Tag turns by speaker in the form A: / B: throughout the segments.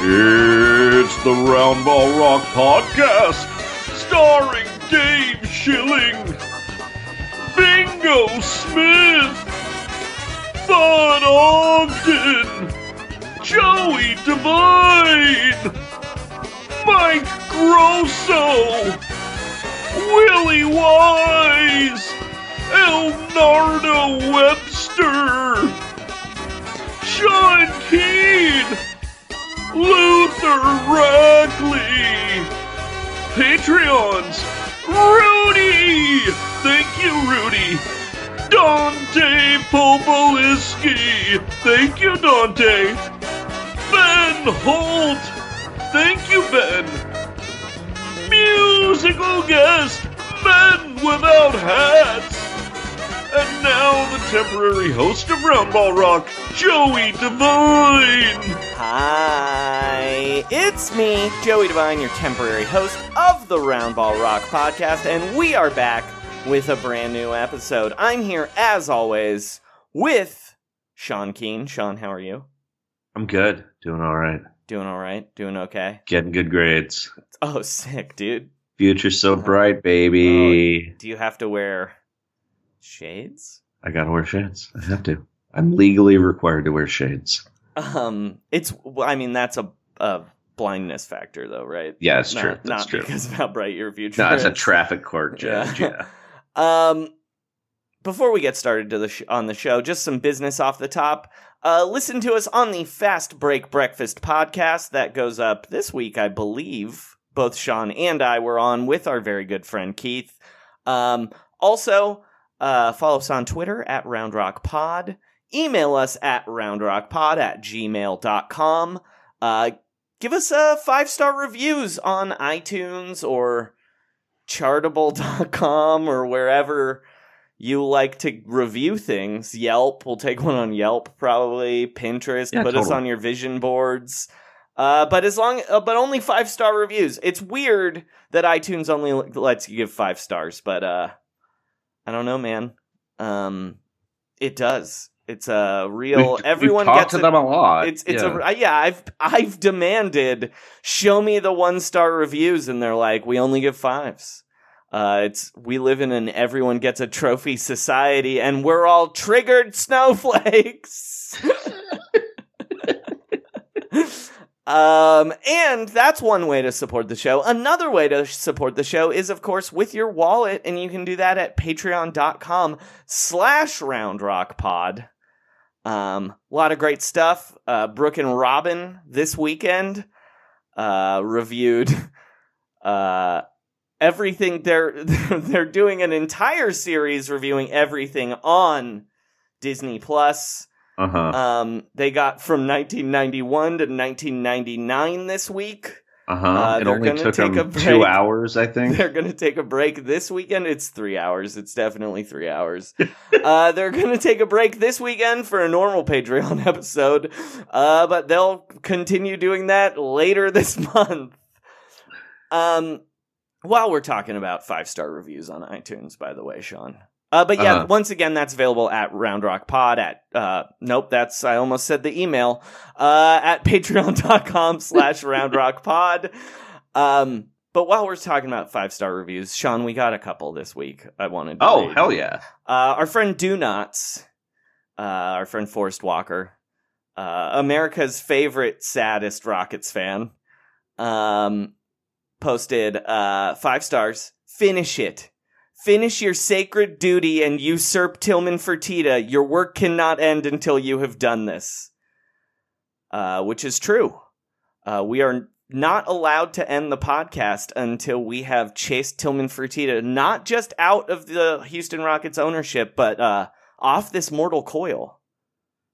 A: It's the Roundball Rock Podcast, starring Dave Schilling, Bingo Smith, Bud Ogden, Joey Devine, Mike Grosso, Willie Wise, Elnardo Webster, Sean Luther Rackley, Patreons, Rudy, thank you, Rudy, Dante Popoliski, thank you, Dante, Ben Holt, thank you, Ben, musical guest, Men Without Hats, and now the temporary host of Roundball Rock, Joey Devine.
B: Hi, it's me, Joey Devine, your temporary host of the Roundball Rock podcast, and we are back with a brand new episode. I'm here, as always, with Sean Keen. Sean, how are you?
A: I'm good. Doing all right.
B: Doing all right? Doing okay?
A: Getting good grades.
B: Oh, sick, dude.
A: Future's so
B: Uh-huh.
A: bright, baby.
B: Do you have to wear shades?
A: I gotta wear shades. I have to. I'm legally required to wear shades.
B: Um, it's. I mean, that's a, a blindness factor, though, right?
A: Yeah, that's
B: not,
A: true. That's
B: not
A: true.
B: because of how bright your future
A: No, it's a traffic court judge.
B: Yeah.
A: Yeah.
B: Um, before we get started to the sh- on the show, just some business off the top. Uh, listen to us on the Fast Break Breakfast podcast that goes up this week, I believe. Both Sean and I were on with our very good friend Keith. Um, also, uh, follow us on Twitter at RoundRockPod. Email us at roundrockpod at gmail.com. Uh, give us uh, five star reviews on iTunes or chartable.com or wherever you like to review things. Yelp, we'll take one on Yelp probably. Pinterest,
A: Yeah,
B: put us on your vision boards. Uh, but as long, uh, but only five star reviews. It's weird that iTunes only lets you give five stars, but uh, I don't know, man. Um, it does. It's a real.
A: We've-
B: everyone
A: we've
B: gets
A: to
B: it-
A: them a lot.
B: it's it's
A: yeah.
B: a yeah. I've I've demanded show me the one star reviews, and they're like, we only give fives. Uh, it's we live in an everyone gets a trophy society, and we're all triggered snowflakes. Um, and that's one way to support the show. Another way to support the show is, of course, with your wallet, and you can do that at patreon.com slash roundrockpod. Um, a lot of great stuff. Uh, Brooke and Robin this weekend, uh, reviewed, uh, everything. They're, they're doing an entire series reviewing everything on Disney Plus.
A: Uh-huh.
B: Um, they got from 1991 to 1999 this week.
A: Uh-huh.
B: Uh,
A: it only took them two hours, I think.
B: They're going to take a break this weekend. It's three hours. It's definitely three hours. uh, they're going to take a break this weekend for a normal Patreon episode, uh, but they'll continue doing that later this month. Um, while we're talking about five star reviews on iTunes, by the way, Sean. Uh, but yeah,
A: Uh-huh.
B: once again, that's available at Round Rock Pod at, uh, nope, that's, I almost said the email, uh, at patreon.com slash Round Rock Pod. Um, but while we're talking about five star reviews, Sean, we got a couple this week. I wanted. To
A: Oh,
B: read.
A: hell yeah.
B: Uh, our friend Do Nots, uh, our friend Forrest Walker, uh, America's favorite saddest Rockets fan, um, posted uh, five stars. Finish it. Finish your sacred duty and usurp Tillman Fertitta. Your work cannot end until you have done this. Uh, which is true. Uh, we are not allowed to end the podcast until we have chased Tillman Fertitta not just out of the Houston Rockets ownership, but uh, off this mortal coil.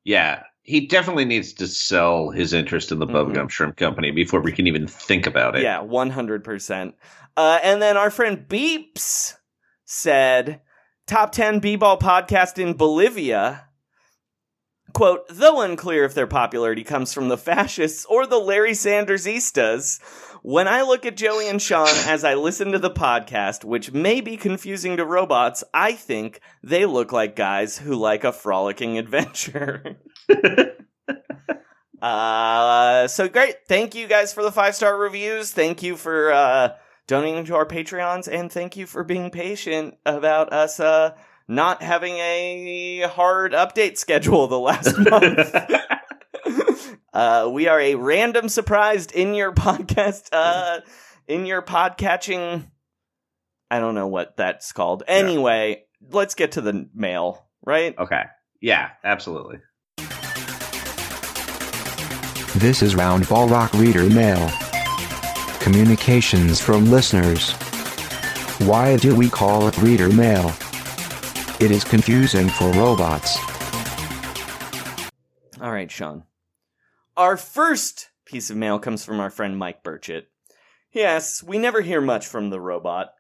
A: Yeah. He definitely needs to sell his interest in the
B: Mhm.
A: Bubba Gump Shrimp Company before we can even think about it.
B: Yeah, one hundred percent. Uh, and then our friend Beeps said, "Top ten b-ball podcast in Bolivia." Quote, though unclear if their popularity comes from the fascists or the Larry Sanders Istas, when I look at Joey and Sean as I listen to the podcast, which may be confusing to robots, I think they look like guys who like a frolicking adventure. Uh, so great. Thank you guys for the five star reviews. Thank you for uh, donating to our Patreons, and thank you for being patient about us uh, not having a hard update schedule the last month. uh, we are a random surprised in your podcast, uh, in your podcatching. I don't know what that's called. Anyway, let's get to the mail, right?
A: Okay. Yeah, absolutely.
C: This is Roundball Rock Reader Mail. Communications from listeners. Why do we call it Reader Mail? It is confusing for robots.
B: All right, Sean. Our first piece of mail comes from our friend Mike Burchett. He asks, We never hear much from the robot.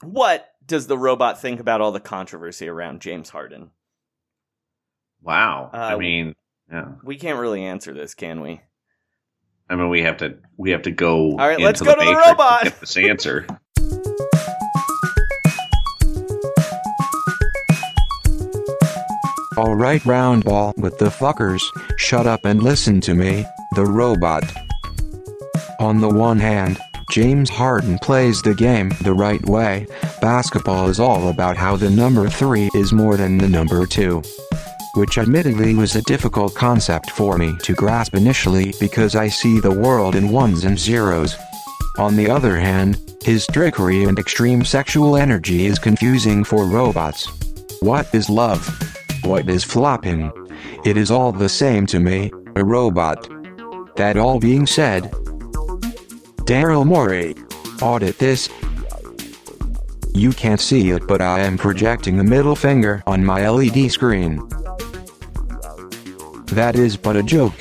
B: What does the robot think about all the controversy around James Harden?
A: Wow.
B: Uh,
A: I mean, yeah.
B: We can't really answer this, can we?
A: I mean, we have to we have to go.
B: All right,
A: into
B: let's go to the
A: Matrix
B: robot.
A: get this answer.
C: Alright, round Roundball with the fuckers, shut up and listen to me, the robot. On the one hand, James Harden plays the game the right way. Basketball is all about how the number 3 is more than the number 2. Which admittedly was a difficult concept for me to grasp initially because I see the world in ones and zeros. On the other hand, his trickery and extreme sexual energy is confusing for robots. What is love? What is flopping? It is all the same to me, a robot. That all being said, Daryl Morey, audit this. You can't see it, but I am projecting a middle finger on my LED screen. That is but a joke.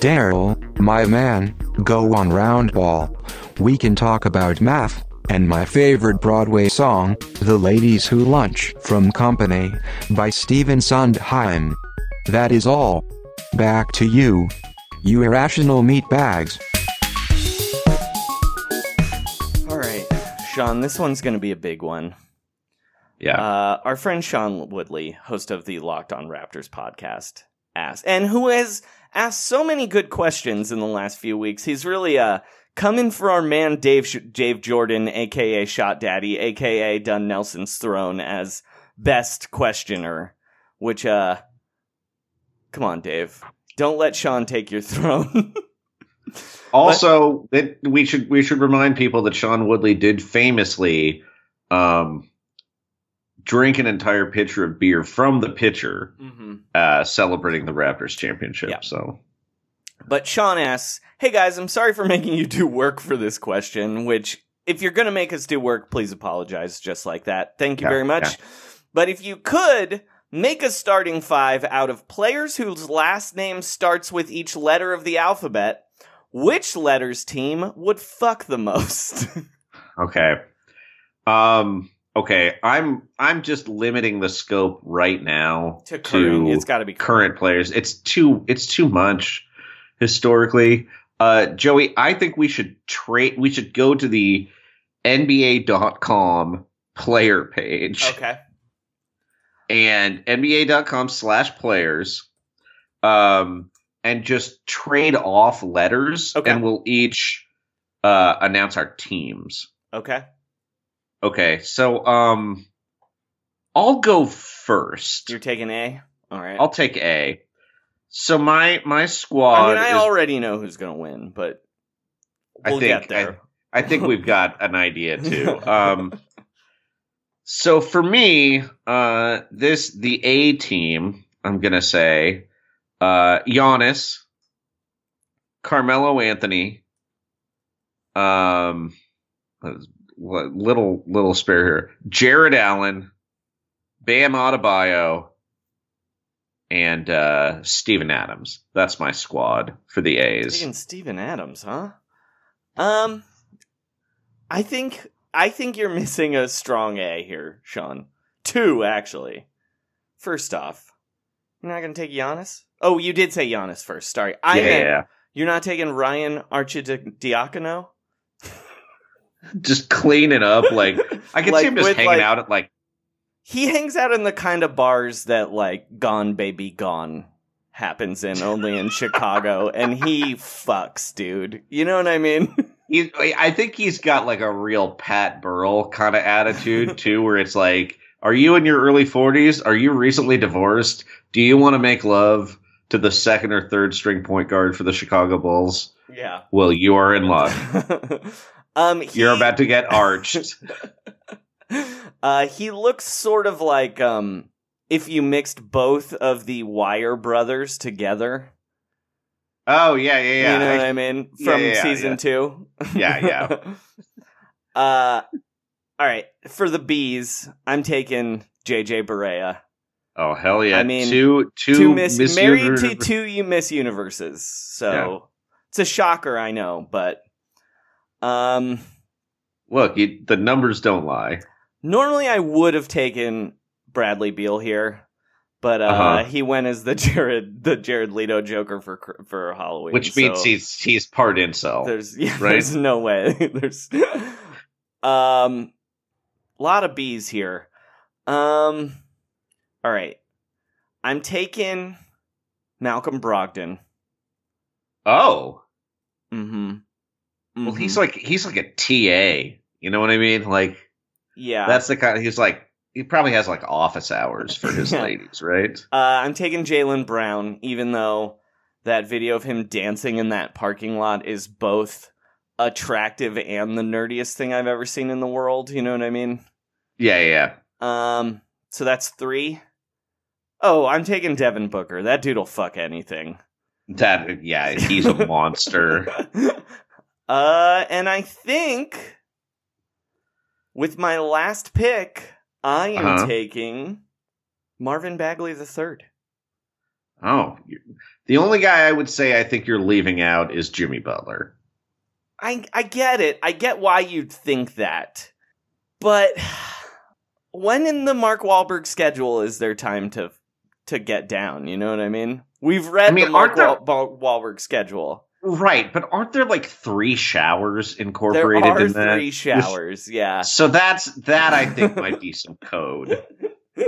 C: Daryl, my man, go on roundball. We can talk about math, and my favorite Broadway song, The Ladies Who Lunch from Company, by Stephen Sondheim. That is all. Back to you. You irrational meatbags.
B: All right, Sean, this one's going to be a big one.
A: Yeah.
B: Uh, our friend Sean Woodley, host of the Locked On Raptors podcast, and who has asked so many good questions in the last few weeks. He's really uh, coming for our man Dave Dave Jordan, aka Shot Daddy, aka Dunn Nelson's throne as best questioner. Which, uh, come on, Dave, don't let Sean take your throne.
A: also, it, we should we should remind people that Sean Woodley did famously um, drink an entire pitcher of beer from the pitcher,
B: mm-hmm.
A: uh, celebrating the Raptors championship.
B: Yeah.
A: So
B: But Sean asks, Hey guys, I'm sorry for making you do work for this question, which, if you're going to make us do work, please apologize just like that. Thank you
A: Yeah,
B: very much.
A: yeah.
B: But if you could, make a starting five out of players whose last name starts with each letter of the alphabet. which letters team would fuck the most?
A: Okay. Um. Okay. I'm I'm just limiting the scope right now
B: to current, it's got to be
A: current players. It's too it's too much historically. Uh, Joey, I think we should trade. We should go to the NBA.com player page.
B: Okay.
A: And NBA.com slash players. Um, and just trade off letters,
B: Okay.
A: and we'll each uh announce our teams.
B: Okay.
A: Okay, so um, I'll go first.
B: You're taking A? All right.
A: I'll take A. So my my squad.
B: I mean, I
A: is-
B: already know who's going to win, but we'll
A: think-
B: get there.
A: I think we've got an idea too. Um, so for me, uh, this the A team. I'm gonna say, uh, Giannis, Carmelo Anthony, um, little little spare here, Jarrett Allen, Bam Adebayo, and uh, Steven Adams. That's my squad for the A's.
B: Taking Steven Adams, huh? Um, I think I think you're missing a strong A here, Sean. Two, actually. First off, you're not going to take Giannis. Oh, you did say Giannis first. Sorry, I
A: yeah,
B: meant you're not taking Ryan Arcidiacono.
A: Just clean it up. Like I can
B: Like,
A: see him just
B: with,
A: hanging
B: like-
A: out at like
B: He hangs out in the kind of bars that like Gone Baby Gone happens in only in Chicago, and he fucks, dude. You know what I mean?
A: he, I think he's got like a real Pat Burrell kind of attitude too, where it's like, are you in your early forties? Are you recently divorced? Do you want to make love to the second or third string point guard for the Chicago Bulls?
B: yeah.
A: Well, you are in luck.
B: um, he,
A: You're about to get arched.
B: uh, he looks sort of like um, if you mixed both of the Wire brothers together.
A: Oh yeah, yeah, yeah.
B: you know
A: I-
B: what I mean? From
A: yeah,
B: season
A: yeah.
B: two.
A: Yeah, yeah.
B: uh, all right. For the bees, I'm taking JJ Barea.
A: oh hell yeah!
B: I mean,
A: two, two,
B: Two miss,
A: Miss
B: married to two you miss universes. So
A: Yeah.
B: it's a shocker, I know, but um,
A: Look, you, the numbers don't lie.
B: normally I would have taken Bradley Beal here. But uh,
A: Uh-huh.
B: he went as the Jared the Jared Leto Joker for for Halloween,
A: Which means
B: so
A: he's he's part incel.
B: there's yeah,
A: right?
B: there's no way there's um a lot of bees here. Um, all right, I'm taking Malcolm Brogdon.
A: Oh,
B: Mm-hmm.
A: Well, he's like he's like a TA. You know what I mean? Like
B: yeah.
A: that's the kind. He's like he probably has like office hours for his ladies, right?
B: Uh, I'm taking Jaylen Brown, even though that video of him dancing in that parking lot is both attractive and the nerdiest thing I've ever seen in the world. You know what I mean?
A: Yeah, yeah.
B: Um, so that's three. Oh, I'm taking Devin Booker. That dude'll fuck anything.
A: That yeah, he's a monster.
B: uh, and I think with my last pick, I am
A: Uh-huh.
B: taking Marvin Bagley the third.
A: Oh, the only guy I would say I think you're leaving out is Jimmy Butler.
B: I I get it. I get why you'd think that. But when in the Mark Wahlberg schedule is there time to to get down? You know what I mean? We've read
A: I mean,
B: the Mark Wahl- Wahlberg schedule.
A: Right, but aren't there like three showers
B: There
A: incorporated
B: are
A: in that?
B: three showers. Yeah.
A: So that's that I think might be some code.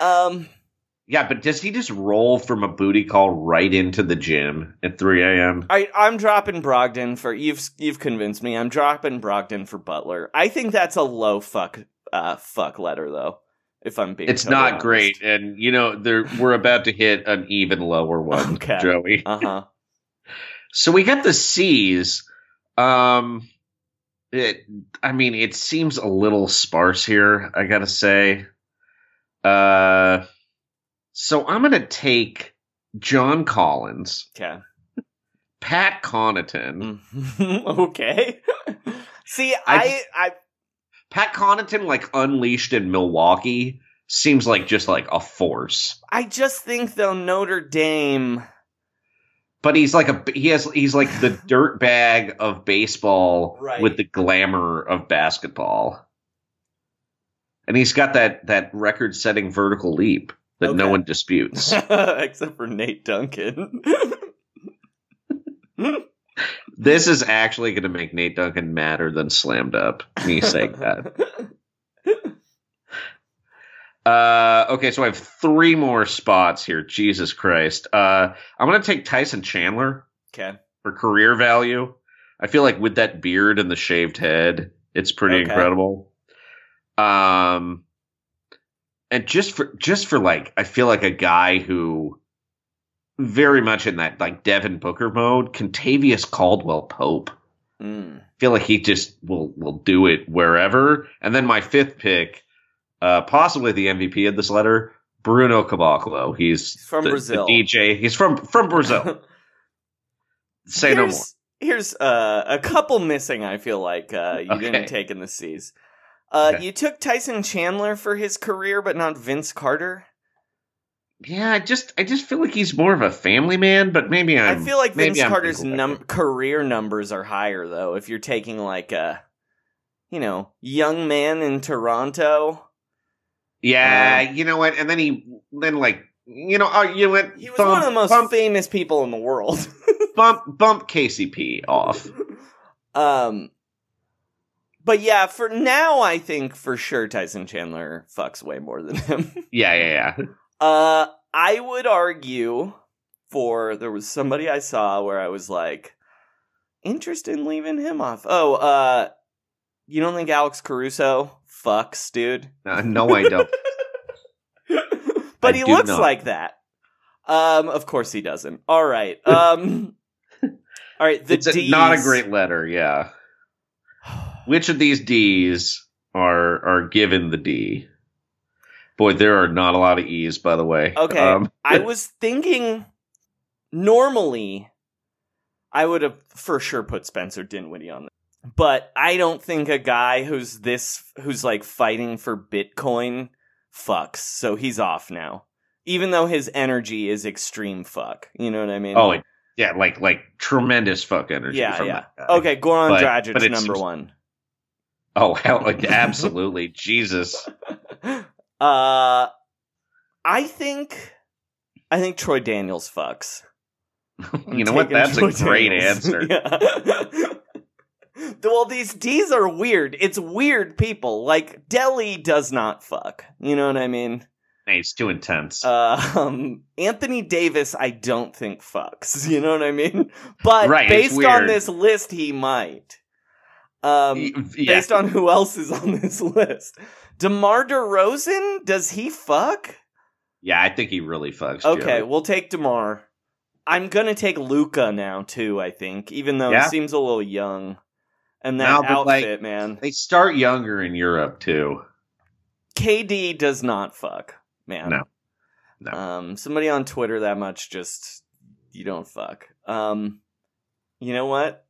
B: Um.
A: Yeah, but does he just roll from a booty call right into the gym at 3 a.m.?
B: I I'm dropping Brogdon for you've you've convinced me. I'm dropping Brogdon for Butler. I think that's a low fuck uh fuck letter though. If I'm being
A: It's not
B: honest.
A: great, and you know there we're about to hit an even lower one,
B: Okay.
A: Joey.
B: Uh huh.
A: So we got the C's. Um, it. I mean, it seems a little sparse here. I gotta say. Uh, so I'm gonna take John Collins,
B: Okay.
A: Pat Connaughton.
B: okay. See,
A: I
B: I, I
A: Pat Connaughton, like unleashed in Milwaukee, seems like just like a force.
B: I just think though Notre Dame
A: but he's like a he has he's like the dirt bag of baseball
B: Right.
A: with the glamour of basketball. And he's got that that record setting vertical leap that no one disputes.
B: Except for Nate Duncan.
A: this is actually going to make Nate Duncan madder than slammed up. Me saying that. Uh, okay, so I have three more spots here. Jesus Christ. Uh, I'm going to take Tyson Chandler
B: okay.
A: for career value. I feel like with that beard and the shaved head, it's pretty
B: Okay.
A: incredible. Um, and just for just for like, I feel like a guy who very much in that like Devin Booker mode, Kentavious Caldwell Pope.
B: Mm.
A: feel like he just will will do it wherever. And then my fifth pick, uh, possibly the MVP of this letter, Bruno Caboclo. He's
B: He's from
A: the- the
B: Brazil.
A: DJ. He's from from Brazil. Say no more.
B: here's, Here's uh, a couple missing. I feel like uh, you
A: Okay.
B: didn't take in the C's. Uh,
A: Okay.
B: You took Tyson Chandler for his career, but not Vince Carter.
A: Yeah, I just I just feel like he's more of a family man, but maybe I'm.
B: I feel like Vince Carter's num- career numbers are higher though. If you're taking like a, you know, young man in Toronto,
A: Yeah, you know what? And then he then like you know oh you went
B: he was
A: bump,
B: one of the most
A: bump,
B: famous people in the world.
A: bump bump KCP off.
B: um, but yeah, for now, I think for sure Tyson Chandler fucks way more than him.
A: Yeah, yeah, yeah.
B: Uh, I would argue for there was somebody I saw where I was like interested in leaving him off. Oh, uh, you don't think Alex Caruso fucks, dude?
A: Uh, no, I don't.
B: but
A: I
B: he
A: do
B: looks
A: not.
B: like that. Um, of course he doesn't. All right. Um, all right. The
A: it's not a great letter. Yeah. Which of these D's are are given the D? Boy, there are not a lot of E's, by the way.
B: Okay.
A: Um,
B: I was thinking normally I would have for sure put Spencer Dinwiddie on this. But I don't think a guy who's this who's like fighting for Bitcoin fucks. So he's off now. Even though his energy is extreme fuck. You know what I mean?
A: oh, it- yeah, like like tremendous fuck energy.
B: yeah,
A: from
B: yeah. Okay, Goran
A: But-
B: Dragic
A: but
B: number one.
A: Oh hell, like, absolutely, Jesus.
B: Uh I think I think Troy Daniels fucks.
A: You know what? That's a great
B: Daniels.
A: answer.
B: Yeah. well, these D's are weird. It's weird people. Like Delly does not fuck. You know what I mean?
A: Hey, it's too intense.
B: Uh, um, Anthony Davis, I don't think fucks. You know what I mean? But
A: Right,
B: based on this list, he might. Um,
A: yeah.
B: based on who else is on this list, Demar Derozan, does he fuck?
A: yeah, I think he really fucks.
B: Okay, we'll take Demar. I'm gonna take Luka now too. I think, even though
A: Yeah.
B: he seems a little young, and that
A: No, but, like,
B: outfit, man.
A: they start younger in Europe too.
B: KD does not fuck, man.
A: No. No.
B: Um, somebody on Twitter that much just you don't fuck. Um, you know what?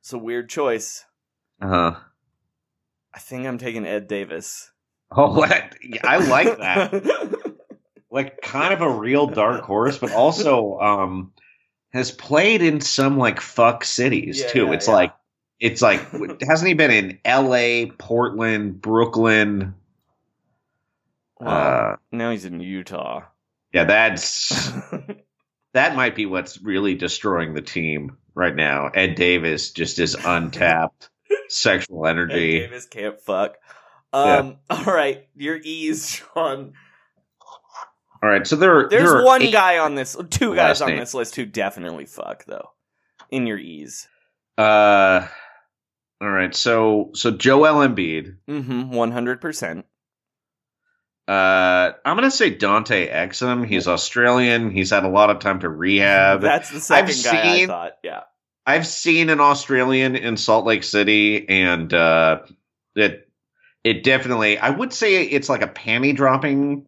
B: It's a weird choice.
A: Uh huh.
B: I think I'm taking Ed Davis.
A: Oh? I like that. like kind of a real dark horse, but also um has played in some like fuck cities
B: Yeah,
A: too.
B: yeah,
A: it's
B: yeah.
A: like it's like hasn't he been in L.A., Portland, Brooklyn?
B: well,
A: Uh,
B: now he's in Utah.
A: yeah, that's that might be what's really destroying the team right now. Ed Davis just is untapped sexual
B: Ed
A: energy.
B: Davis can't fuck.
A: Yeah.
B: Um, all right, your E's, Sean.
A: All right, so there,
B: There's
A: there are
B: one guy on this, two guys on
A: name.
B: this list who definitely fuck though. In your E's,
A: Uh, all right, so so Joel Embiid.
B: mm-hmm, one hundred percent.
A: Uh, I'm gonna say Dante Exum. He's Australian. He's had a lot of time to rehab.
B: That's the 2nd
A: I've
B: guy I thought. Yeah,
A: I've seen an Australian in Salt Lake City, and uh, it it definitely. I would say it's like a panty dropping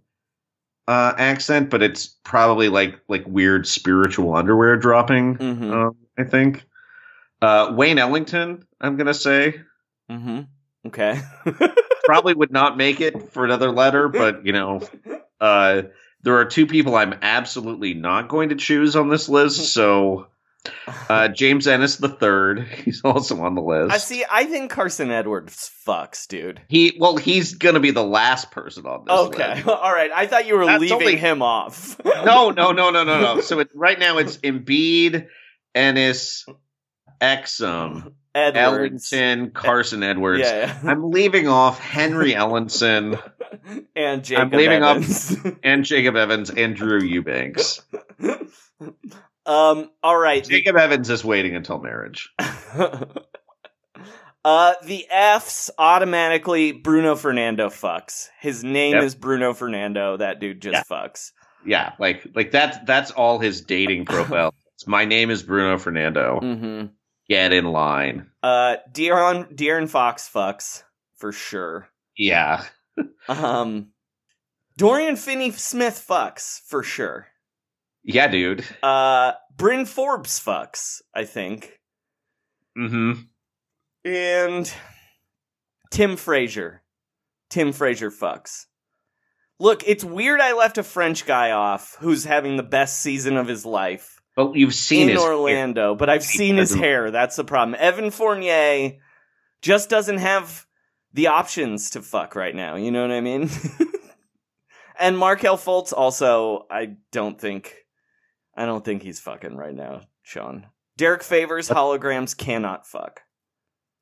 A: uh, accent, but it's probably like like weird spiritual underwear dropping.
B: mm-hmm,
A: Um, I think. Uh, Wayne Ellington. I'm gonna say
B: mm-hmm. Okay.
A: probably would not make it for another letter, but you know, uh, there are two people I'm absolutely not going to choose on this list. So, uh, James Ennis the third, he's also on the list.
B: I see. I think Carson Edwards fucks, dude.
A: He well, he's gonna be the last person on this.
B: Okay,
A: list.
B: all right. I thought you were
A: That's
B: leaving
A: only-
B: him off.
A: No, no, no, no, no, no. So it, right now it's Embiid, Ennis, Exum,
B: Edwards.
A: Ellington, Carson Edwards.
B: Yeah, yeah.
A: I'm leaving off Henry Ellenson
B: and Jacob
A: I'm leaving off-
B: Evans.
A: and Jacob Evans and Drew Eubanks.
B: Um. All right. the-
A: Jacob Evans is waiting until marriage.
B: uh, the F's automatically Bruno Fernando fucks. His name
A: Yep.
B: is Bruno Fernando. That dude just
A: Yeah.
B: fucks.
A: Yeah, like like that's that's all his dating profile. My name is Bruno Fernando.
B: Mm-hmm.
A: Get in line.
B: Uh, De'Aaron De'Aaron Fox fucks for sure.
A: Yeah.
B: Um, Dorian Finney-Smith fucks for sure.
A: Yeah, dude.
B: Uh, Bryn Forbes fucks. I think.
A: Mm-hmm.
B: and Tim Frazier. Tim Frazier fucks. Look, it's weird I left a French guy off who's having the best season of his life
A: But you've seen
B: in Orlando, but I've seen his hair. That's the problem. Evan Fournier just doesn't have the options to fuck right now. You know what I mean? and Markelle Fultz also, I don't think, I don't think he's fucking right now, Sean. Derrick Favors holograms cannot fuck.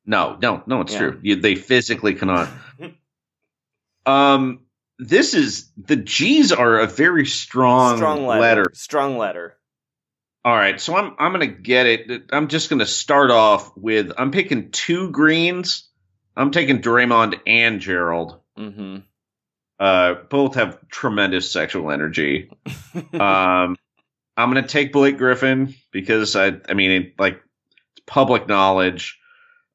A: No, no, no, it's
B: Yeah.
A: true. You, they physically cannot. um, this is the G's are a very strong,
B: strong letter.
A: letter.
B: Strong letter.
A: All right, so I'm I'm gonna get it. I'm just gonna start off with I'm picking two greens. I'm taking Draymond and Gerald.
B: Mm-hmm.
A: Uh, both have tremendous sexual energy. um, I'm gonna take Blake Griffin because I I mean it, like it's public knowledge.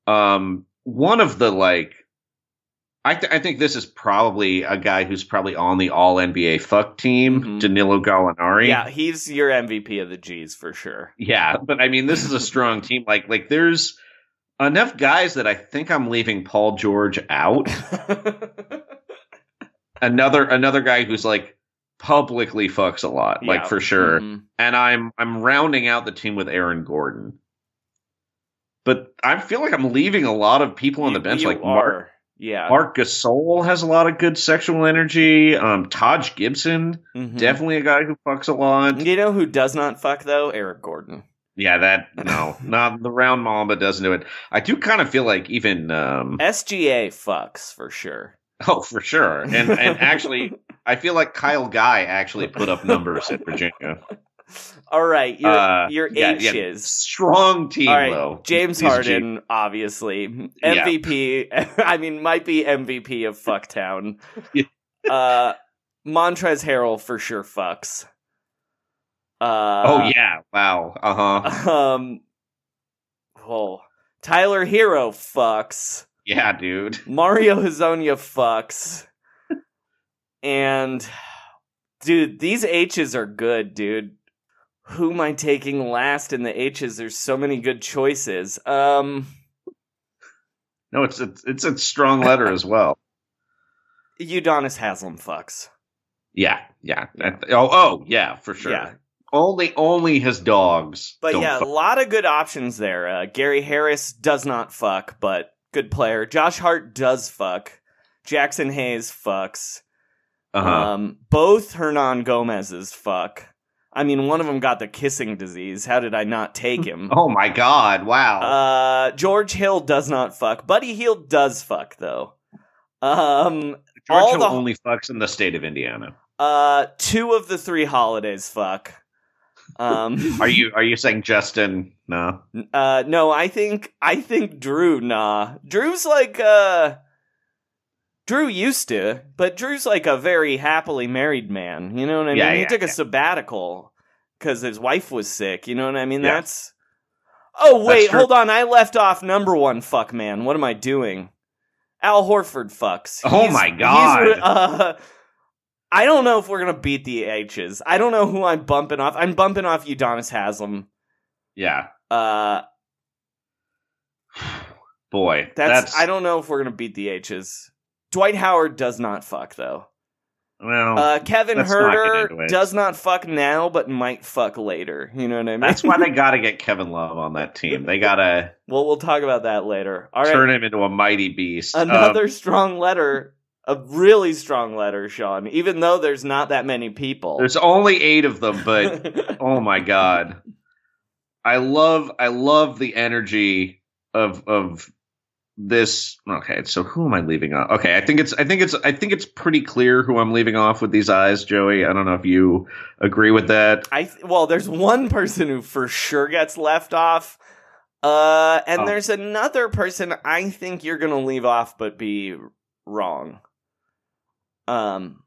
A: Um, one of the like, I th- I think this is probably a guy who's probably on the All NBA fuck team,
B: Mhm.
A: Danilo Gallinari.
B: yeah, he's your MVP of the G's for sure.
A: Yeah, but I mean, this is a strong team. Like, like there's enough guys that I think I'm leaving Paul George out. Another another guy who's like publicly fucks a lot, like for sure.
B: Mhm.
A: And I'm I'm rounding out the team with Aaron Gordon. But I feel like I'm leaving a lot of people on the bench,
B: you
A: like
B: Marc. Yeah.
A: Marc Gasol has a lot of good sexual energy. Um, Taj Gibson,
B: Mhm.
A: definitely a guy who fucks a lot.
B: You know who does not fuck though? Eric Gordon.
A: Yeah, that no, not the round mamba doesn't do it. I do kind of feel like even um
B: SGA fucks for sure.
A: oh for sure, and and actually I feel like Kyle Guy actually put up numbers at Virginia.
B: All right, your
A: Uh,
B: your
A: yeah,
B: H
A: yeah. Strong team
B: all right.
A: though.
B: James
A: These G-
B: Harden, obviously
A: Yeah.
B: MVP. I mean, might be MVP of Fucktown.
A: Yeah.
B: uh, Montrezl Harrell for sure fucks. Uh,
A: oh yeah, wow, uh huh,
B: Um. Oh, Tyler Herro fucks.
A: yeah, dude.
B: Mario Hezonja fucks. And dude, these H's are good, dude. Who am I taking last in the H's? There's so many good choices. Um
A: No, it's it's it's a strong letter as well.
B: Udonis Haslem fucks.
A: Yeah, yeah. Oh, oh, yeah, for sure.
B: Yeah.
A: Only only his dogs.
B: But yeah,
A: fuck.
B: a lot of good options there. Uh, Gary Harris does not fuck, but good player. Josh Hart does fuck. Jaxson Hayes fucks.
A: Uh-huh.
B: Um, both Hernangomez's fuck. I mean, one of them got the kissing disease. How did I not take him?
A: oh my god, wow.
B: Uh, George Hill does not fuck. Buddy Hield does fuck though. Um,
A: George Hill
B: the
A: only fucks in the state of Indiana.
B: uh, two of the three holidays fuck. Um,
A: Are you are you saying Justin? No.
B: uh, no, I think I think Jrue. Nah, Jrue's like uh. Jrue used to, but Jrue's like a very happily married man. You know what I mean?
A: Yeah,
B: he
A: yeah,
B: took a sabbatical because his wife was sick. You know what I mean?
A: Yeah.
B: That's. Oh wait,
A: true.
B: hold on. I left off number one. Fuck man, what am I doing? Al Horford fucks.
A: Oh my God.
B: uh, I don't know if we're gonna beat the H's. I don't know who I'm bumping off. I'm bumping off Udonis Haslem.
A: Yeah.
B: Uh,
A: Boy,
B: that's,
A: that's,
B: I don't know if we're gonna beat the H's. Dwight Howard does not fuck though.
A: Well,
B: Uh, Kevin
A: let's not Huerter
B: does not fuck now, but might fuck later. You know what I mean?
A: that's why they got to get Kevin Love on that team. They got to
B: well, we'll talk about that later. All right.
A: turn him into a mighty beast. Um,
B: Another strong letter, a really strong letter, Sean. Even though there's not that many people.
A: there's only eight of them, but oh my god, I love I love the energy of of this. Okay, so who am I leaving off? Okay, I think it's I think it's I think it's pretty clear who I'm leaving off with these eyes, Joey. I don't know if you agree with that.
B: I th- well, there's one person who for sure gets left off. Uh, and
A: Oh.
B: there's another person I think you're gonna leave off, but be wrong. Um,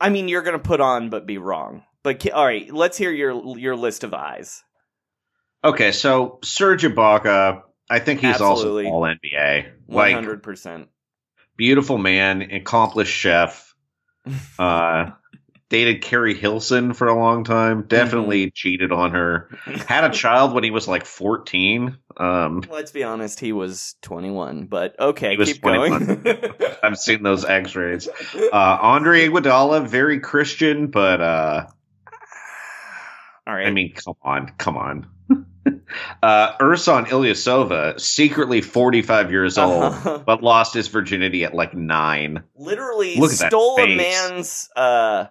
B: I mean, you're gonna put on, but be wrong. But ki- all right, let's hear your your list of eyes.
A: Okay, so Serge Ibaka, I think he's
B: Absolutely.
A: also all NBA.
B: Hundred percent.
A: beautiful man, accomplished chef. Uh, dated Keri Hilson for a long time. Definitely cheated on her. Had a child when he was like fourteen. Um,
B: Let's be honest, he was 21, but okay, keep going.
A: I've seen those X-rays. Uh, Andre Iguodala, very Christian, but uh,
B: all right.
A: I mean, come on, come on. Uh, Ersan Ilyasova, secretly forty-five years old,
B: Uh-huh.
A: but lost his virginity at like nine.
B: literally
A: Look
B: stole a man's uh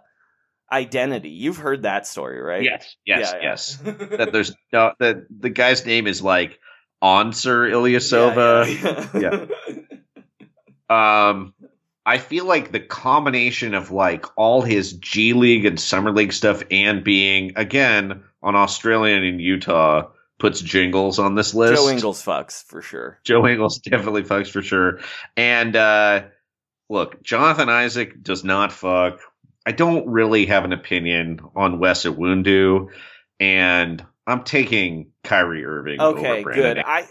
B: identity. You've heard that story, right?
A: Yes, yes,
B: Yeah, yeah.
A: yes. that there's no, that the guy's name is like Answer Ilyasova.
B: Yeah, yeah.
A: Um, I feel like the combination of like all his G League and Summer League stuff and being again on Australian and Utah puts jingles on this list.
B: Joe Ingles fucks for sure.
A: Joe Ingles definitely fucks for sure. And uh look, Jonathan Isaac does not fuck. I don't really have an opinion on Wes Iwundu, and I'm taking Kyrie Irving.
B: Okay, good. I,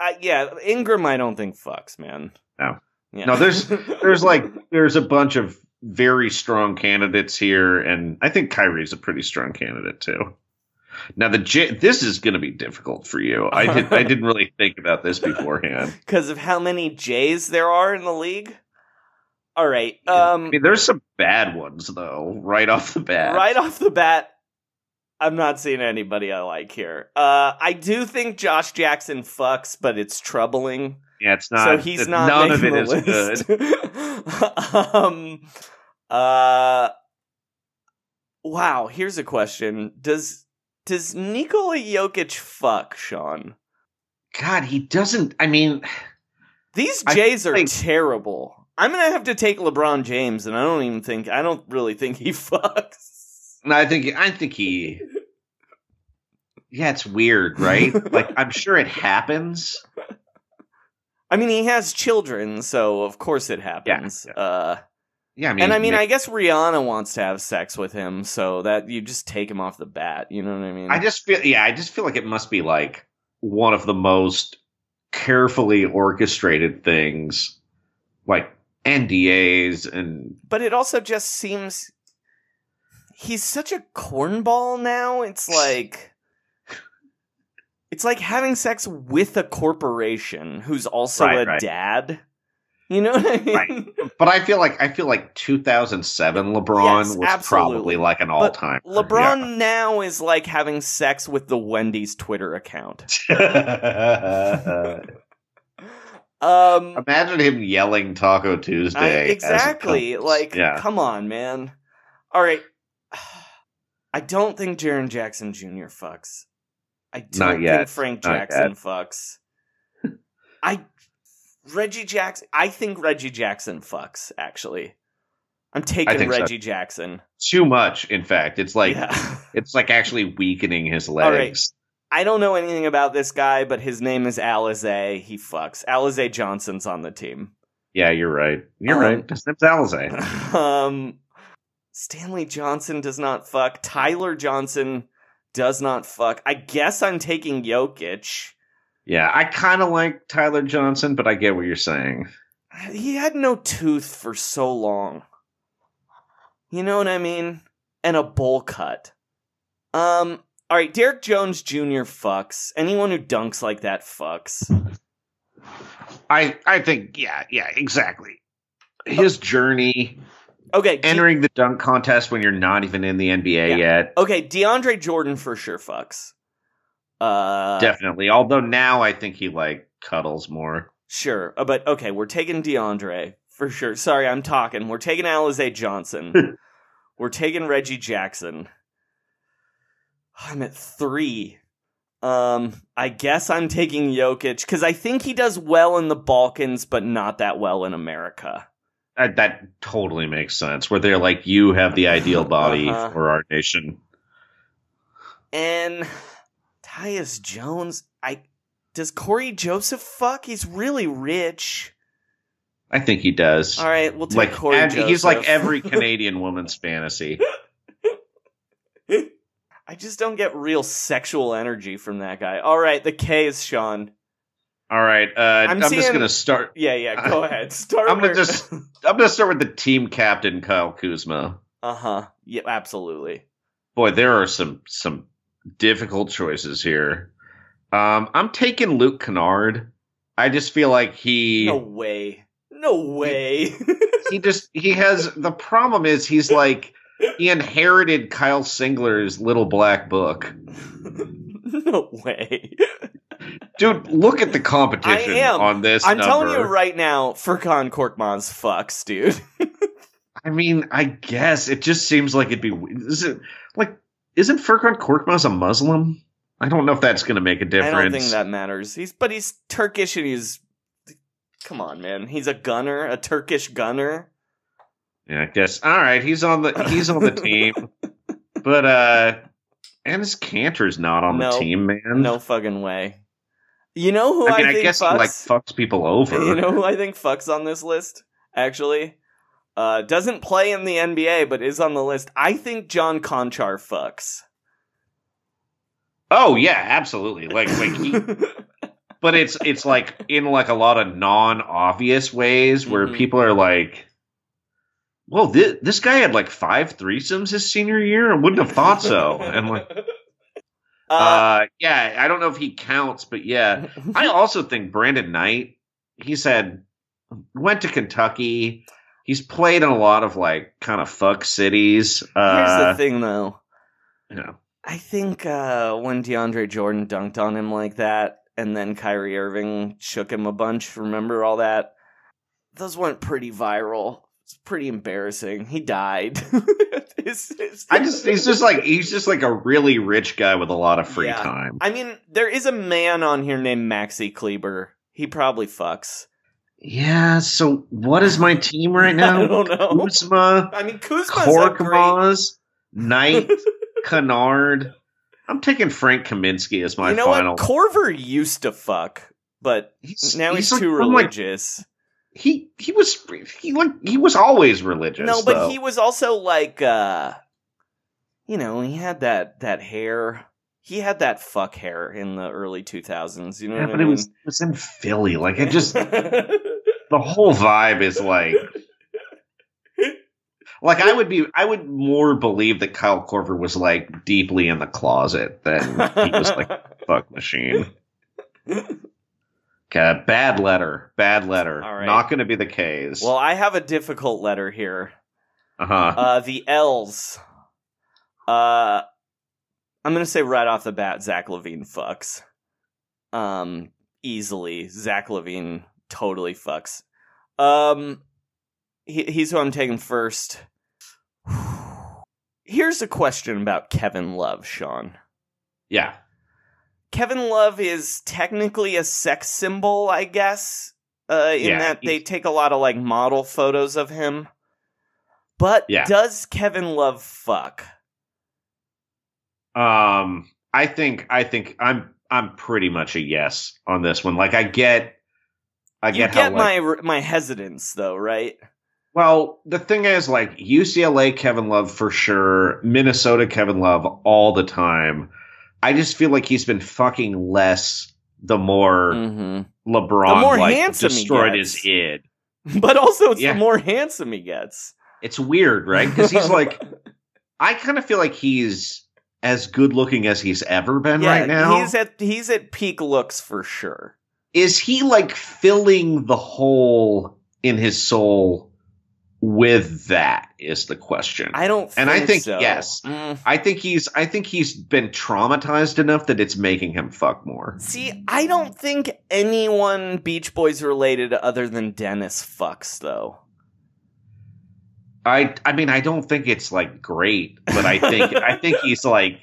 B: I yeah, Ingram I don't think fucks, man.
A: No.
B: Yeah.
A: No, there's there's like there's a bunch of very strong candidates here, and I think Kyrie's a pretty strong candidate too. Now the J- this is going to be difficult for you. I did I didn't really think about this beforehand.
B: because of how many J's there are in the league. All right. Um
A: I mean, there's some bad ones though, right off the bat.
B: right off the bat, I'm not seeing anybody I like here. Uh I do think Josh Jackson fucks, but it's troubling.
A: Yeah, it's not.
B: so he's not
A: None of it
B: the list.
A: good.
B: um uh Wow, here's a question. Does does Nikola Jokic fuck, Sean?
A: God, he doesn't. I mean,
B: These Jays are
A: think-
B: terrible. I'm gonna have to take LeBron James, and I don't even think I don't really think he fucks.
A: No, I think I think he. Yeah, it's weird, right? like, I'm sure it happens.
B: I mean, he has children, so of course it happens.
A: yeah.
B: Uh,
A: Yeah, I mean,
B: and I mean, I guess Rihanna wants to have sex with him, so that you just take him off the bat. You know what I mean?
A: I just feel yeah, I just feel like it must be like one of the most carefully orchestrated things, like NDAs and
B: but it also just seems he's such a cornball now. It's like it's like having sex with a corporation who's also
A: Right,
B: a
A: right.
B: dad. You know what I mean?
A: Right. but I feel like I feel like 2007 LeBron
B: Yes,
A: was
B: absolutely.
A: probably like an all time.
B: LeBron now is like having sex with the Wendy's Twitter account. Um
A: Imagine him yelling Taco Tuesday. it
B: exactly. Like,
A: yeah.
B: come on, man. All right. I don't think Jaren Jackson Jr. fucks. I don't think Frank Jackson fucks. I Reggie Jackson. I think Reggie Jackson fucks. Actually, I'm taking
A: think so.
B: Reggie Jackson.
A: too much. In fact, it's like
B: yeah.
A: it's like actually weakening his
B: right.
A: legs.
B: I don't know anything about this guy, but his name is Alizé. He fucks. Alizé Johnson's on the team.
A: Yeah, you're right. You're
B: Um,
A: right. His name's Alizé.
B: um, Stanley Johnson does not fuck. Tyler Johnson does not fuck. I guess I'm taking Jokic.
A: Yeah, I kind of like Tyler Johnson, but I get what you're saying.
B: He had no tooth for so long. You know what I mean? And a bowl cut. Um, all right, Derrick Jones Jr. fucks. Anyone who dunks like that fucks.
A: I I think yeah yeah exactly. His journey
B: Okay, De-
A: entering the dunk contest when you're not even in the NBA
B: Yeah.
A: yet.
B: okay, DeAndre Jordan for sure fucks. Uh,
A: Definitely. Although now I think he like cuddles more.
B: Sure, uh, but okay, we're taking DeAndre for sure. Sorry, I'm talking. We're taking Alize Johnson. we're taking Reggie Jackson. I'm at three. Um, I guess I'm taking Jokic because I think he does well in the Balkans, but not that well in America.
A: That, that totally makes sense. Where they're like, you have the ideal body
B: Uh-huh.
A: for our nation.
B: And Tyus Jones, I does Cory Joseph fuck? He's really rich.
A: I think he does.
B: All right, we'll take
A: like
B: Cory
A: and
B: Joseph.
A: he's like every Canadian woman's fantasy.
B: I just don't get real sexual energy from that guy. All right, the K is Sean.
A: All right, uh, I'm, just
B: seeing-
A: gonna start.
B: Yeah, yeah. Go ahead. Start.
A: I'm gonna just- I'm gonna start with the team captain, Kyle Kuzma.
B: Uh huh. Yeah, absolutely.
A: Boy, there are some some difficult choices here. Um, I'm taking Luke Kennard. I just feel like he
B: No way. No way.
A: he just he has the problem is he's like he inherited Kyle Singler's little black book.
B: no way.
A: Dude, look at the competition
B: I am.
A: on this.
B: I'm telling you right now, Furkan Korkmaz fucks, dude.
A: I mean, I guess it just seems like it'd be. Is it like? Isn't Furkan Korkmaz a Muslim? I don't know if that's going to make a difference.
B: I don't think that matters. He's but he's Turkish and he's come on, man. He's a gunner, a Turkish gunner.
A: Yeah, I guess. All right, he's on the he's on the team, but uh, and Enes Kanter's not on
B: No.
A: the team, man.
B: No fucking way. You know who
A: I
B: I,
A: mean, I,
B: think
A: guess
B: fucks?
A: he like fucks people over.
B: You know who I think fucks on this list? Actually, uh, doesn't play in the NBA, but is on the list. I think John Konchar fucks.
A: oh yeah, absolutely. Like like he, but it's it's like in like a lot of non-obvious ways where
B: Mhm.
A: people are like well this, this guy had like five threesomes his senior year i wouldn't have thought so and like
B: uh,
A: uh yeah i don't know if he counts but yeah i also think brandon knight He said went to kentucky he's played in a lot of like kind of fuck cities
B: here's
A: uh
B: the thing, though.
A: you know.
B: I think uh, when DeAndre Jordan dunked on him like that, and then Kyrie Irving shook him a bunch. Remember all that? Those went pretty viral. It's pretty embarrassing. He died. It's- it's-
A: I just he's just like he's just like a really rich guy with a lot of free
B: Yeah.
A: time.
B: I mean, there is a man on here named Maxi Kleber. He probably fucks.
A: Yeah, so what is my team right now?
B: I don't know.
A: Kuzma,
B: I mean, Kuzma's.
A: Korkmaz, Knight, Kennard. I'm taking Frank Kaminsky as my
B: you know
A: final.
B: what? Korver used to fuck, but
A: He's-
B: now he's,
A: like-
B: too
A: like,
B: religious.
A: he he was he like he was always religious.
B: no, but
A: though.
B: he was also like, uh you know, he had that that hair. He had that fuck hair in the early 2000s. You know
A: yeah,
B: what
A: but
B: I
A: it
B: mean?
A: was it was in Philly. Like it just the whole vibe is like like I would be I would more believe that Kyle Korver was like deeply in the closet than he was like a fuck machine. Okay, bad letter. Bad letter.
B: Right.
A: Not going to be the case.
B: well, I have a difficult letter here.
A: uh-huh.
B: Uh, the L's. Uh, I'm gonna say right off the bat, Zach LaVine fucks. Um, easily, Zach LaVine totally fucks. Um, he, he's who I'm taking first. Here's a question about Kevin Love, Sean.
A: yeah.
B: Kevin Love is technically a sex symbol, I guess. Uh, in
A: Yeah,
B: that they take a lot of like model photos of him. But
A: Yeah.
B: does Kevin Love fuck?
A: Um I think I think I'm I'm pretty much a yes on this one. Like I get I
B: you
A: get,
B: get
A: how like,
B: my my hesitance though, right?
A: Well, the thing is, like UCLA Kevin Love for sure, Minnesota Kevin Love all the time. I just feel like he's been fucking less the more
B: Mm-hmm.
A: LeBron
B: The more
A: like
B: handsome
A: destroyed his id.
B: But also, it's
A: Yeah.
B: the more handsome he gets.
A: It's weird, right? Because he's like, I kind of feel like he's as good looking as he's ever been
B: yeah,
A: right now.
B: he's at he's at peak looks for sure.
A: Is he like filling the hole in his soul with that is the question.
B: I don't.
A: And I think
B: so.
A: yes.
B: Mm.
A: I think he's I think he's been traumatized enough that it's making him fuck more.
B: See, I don't think anyone Beach Boys related other than Dennis fucks though.
A: I I mean I don't think it's like great, but I think I think he's like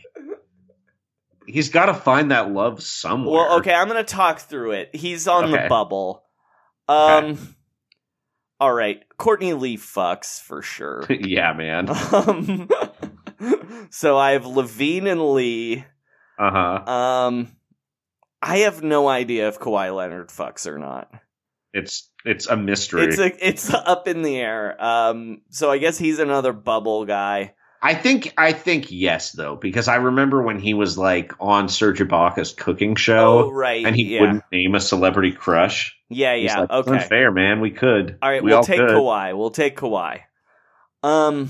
A: he's got to find that love somewhere.
B: Well, okay, I'm gonna talk through it. He's on the bubble. Um. All right, Courtney Lee fucks for sure.
A: yeah, man.
B: um, so I have LaVine and Lee.
A: Uh huh.
B: Um, I have no idea if Kawhi Leonard fucks or not.
A: It's it's a mystery.
B: It's a, it's up in the air. Um, so I guess he's another bubble guy.
A: I think I think yes though because I remember when he was like on Serge Ibaka's cooking show
B: oh right,
A: and he
B: yeah,
A: wouldn't name a celebrity crush.
B: yeah,
A: He's
B: yeah.
A: like, "It's
B: okay,
A: unfair, man. We could.
B: all right.
A: we
B: we'll
A: all
B: take
A: could.
B: Kawhi. We'll take Kawhi. Um,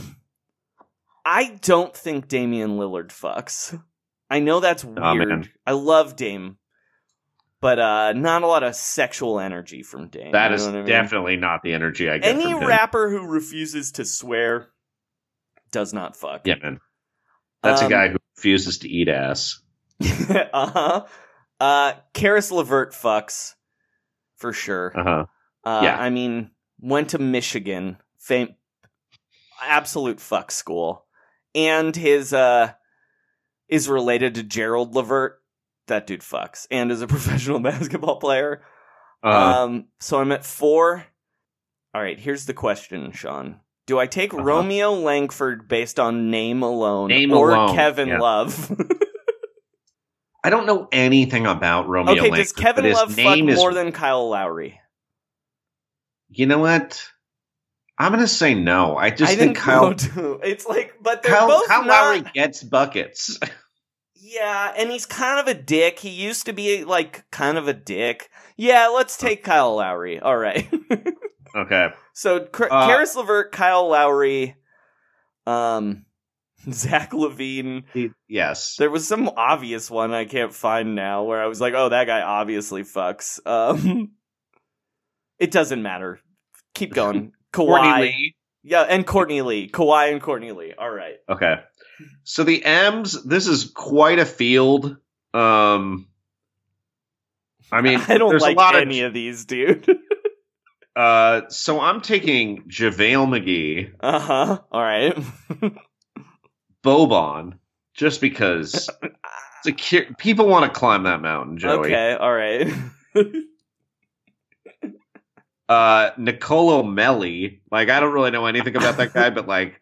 B: I don't think Damian Lillard fucks. I know that's weird.
A: Man.
B: I love Dame, but uh, not a lot of sexual energy from Dame.
A: That
B: you know what I mean?
A: definitely not the energy I get
B: any
A: from him.
B: rapper who refuses to swear does not fuck.
A: Yeah, man. That's
B: Um,
A: a guy who refuses to eat ass.
B: uh-huh. Uh Caris LeVert fucks for sure.
A: Uh huh.
B: Uh
A: yeah.
B: I mean, went to Michigan, fam- absolute fuck school. And his uh is related to Gerald Levert. That dude fucks and is a professional basketball player.
A: Uh,
B: Um so I'm at 4. All right, here's the question, Sean. Do I take
A: Uh-huh.
B: Romeo Langford based on name alone
A: Name
B: or
A: alone,
B: Kevin
A: yeah.
B: Love?
A: I don't know anything about Romeo.
B: okay, does
A: Langford,
B: Kevin
A: but his
B: Love fuck
A: is-
B: more than Kyle Lowry?
A: You know what? I'm gonna say no. I just
B: I
A: think, Kyle
B: no, too. It's like, but they're
A: Kyle,
B: both
A: Kyle
B: not.
A: Lowry gets buckets.
B: Yeah, and he's kind of a dick. He used to be like kind of a dick. Yeah, let's take Kyle Lowry. All right.
A: okay.
B: so Cr-
A: Uh,
B: Caris LeVert, Kyle Lowry, um, Zach LaVine.
A: He- yes.
B: There was some obvious one I can't find now where I was like, oh, that guy obviously fucks. Um, it doesn't matter. Keep going.
A: Courtney
B: Kawhi.
A: Lee.
B: Yeah, and Courtney Lee. Kawhi and Courtney Lee. All right.
A: Okay. So the M's, this is quite a field. Um I mean,
B: I don't
A: there's
B: like
A: a lot
B: any
A: of
B: of these, dude.
A: Uh so I'm taking JaVale McGee,
B: uh huh. All right.
A: Boban, just because it's a cu- people want to climb that mountain, Joey.
B: Okay. All right.
A: Uh Nicolo Melli, like I don't really know anything about that guy, but like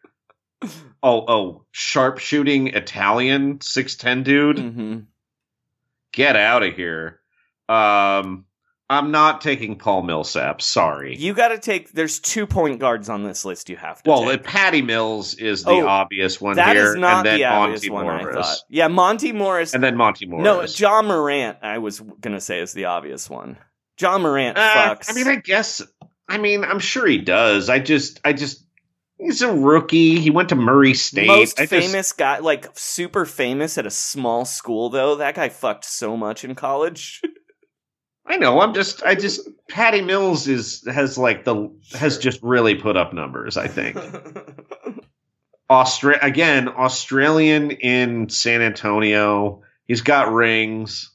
A: oh oh sharpshooting Italian 6'10 dude.
B: hmm
A: Get out of here. Um I'm not taking Paul Millsap, sorry.
B: You got to take. There's two point guards on this list. You have to.
A: Well,
B: take.
A: Patty Mills is the
B: Oh,
A: obvious one
B: that
A: here,
B: is not
A: and then
B: the obvious
A: Monte
B: one. I thought. Yeah, Monte Morris.
A: and then Monte Morris.
B: no, Ja Morant. I was gonna say is the obvious one. Ja Morant
A: Uh,
B: fucks.
A: I mean, I guess. I mean, I'm sure he does. I just, I just, he's a rookie. He went to Murray State.
B: most
A: I just-
B: famous guy, like super famous at a small school. Though that guy fucked so much in college.
A: I know. I'm just, I just. Patty Mills is has like the has just really put up numbers. I think. Austra- again, Australian in San Antonio. He's got rings.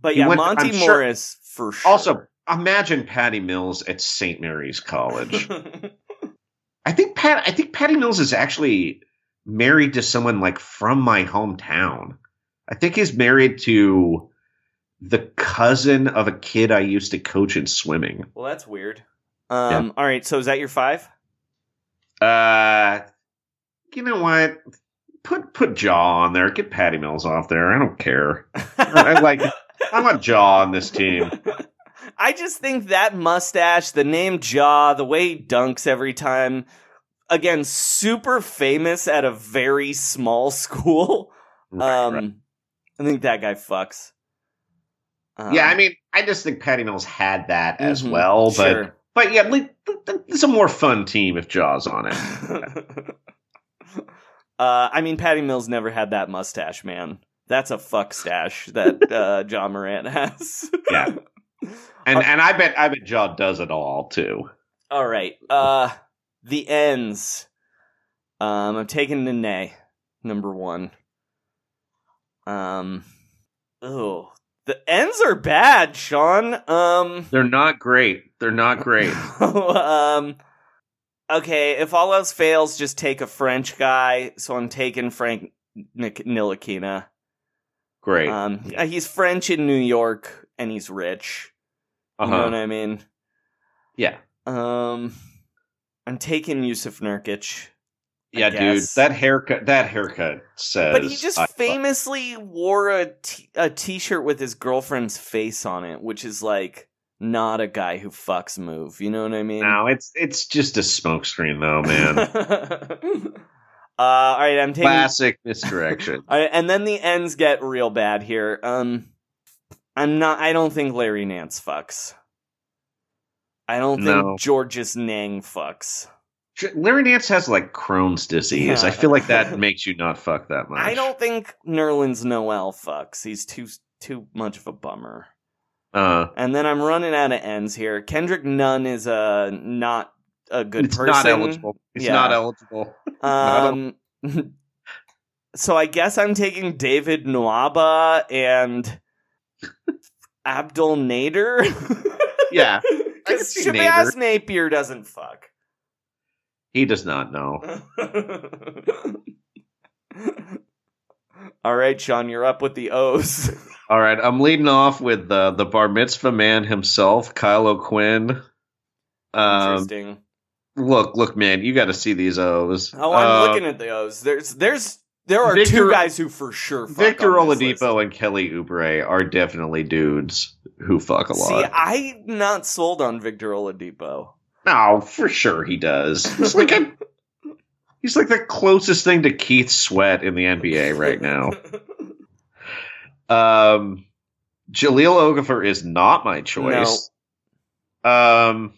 B: but
A: He
B: yeah,
A: went-
B: Monte
A: I'm sure-
B: Morris for sure.
A: Also, imagine Patty Mills at St. Mary's College. I think Pat. I think Patty Mills is actually married to someone like from my hometown. I think he's married to the cousin of a kid I used to coach in swimming.
B: well, that's weird. Um. All right. So is that your five?
A: Uh, you know what? Put put Ja on there. Get Patty Mills off there. I don't care. I like. I want Ja on this team.
B: I just think that mustache, the name Ja, the way he dunks every time, again, super famous at a very small school.
A: Right,
B: um,
A: right.
B: I think that guy fucks. Um,
A: yeah, I mean, I just think Patty Mills had that as
B: mhm,
A: well, but
B: sure.
A: but yeah, it's a more fun team if Ja's on it.
B: uh, I mean, Patty Mills never had that mustache, man. That's a fuck stash that uh, Ja Morant has.
A: Yeah. And and I bet I bet Ja does it all too.
B: All right. Uh, the ends. Um, I'm taking Nene, number one. Um, oh, the ends are bad, Sean. Um,
A: They're not great. They're not great.
B: um, okay, if all else fails, just take a French guy. So I'm taking Frank Nik- Ntilikina.
A: Great.
B: Um, he's French in New York and he's rich. You know
A: Uh-huh.
B: what I mean?
A: Yeah.
B: Um, I'm taking Jusuf Nurkic.
A: Yeah, dude. That haircut that haircut says
B: But he just
A: I-
B: famously wore a t- a t-shirt with his girlfriend's face on it, which is like not a guy who fucks move. You know what I mean?
A: No, it's it's just a smokescreen though, man.
B: uh, all right, I'm taking.
A: Classic misdirection.
B: All right, and then the ends get real bad here. Um, I'm not. I don't think Larry Nance fucks. I don't think
A: No.
B: Georges Niang fucks.
A: Larry Nance has like Crohn's disease.
B: Yeah.
A: I feel like that makes you not fuck that much.
B: I don't think Nerlens Noel fucks. He's too too much of a bummer.
A: Uh,
B: And then I'm running out of ends here. Kendrick Nunn is a not a good
A: it's
B: person.
A: not eligible. It's
B: Yeah.
A: not eligible.
B: Um, so I guess I'm taking David Nwaba and Abdel Nader.
A: Yeah,
B: because Shabazz Napier doesn't fuck.
A: He does not know.
B: All right, Sean, you're up with the O's.
A: All right, I'm leading off with uh, the bar mitzvah man himself, Kyle O'Quinn. Um,
B: Interesting.
A: look, look, man, you got to see these O's.
B: Oh, I'm
A: Uh,
B: looking at the O's. There's, there's, there are
A: Victor-
B: two guys who for sure. Fuck
A: Victor
B: on this list.
A: Oladipo and Kelly Oubre are definitely dudes who fuck a lot. See.
B: I'm not sold on Victor Oladipo.
A: No, for sure he does. He's like a, he's like the closest thing to Keith Sweat in the NBA right now. Um, Jahlil Okafor is not my choice. Um,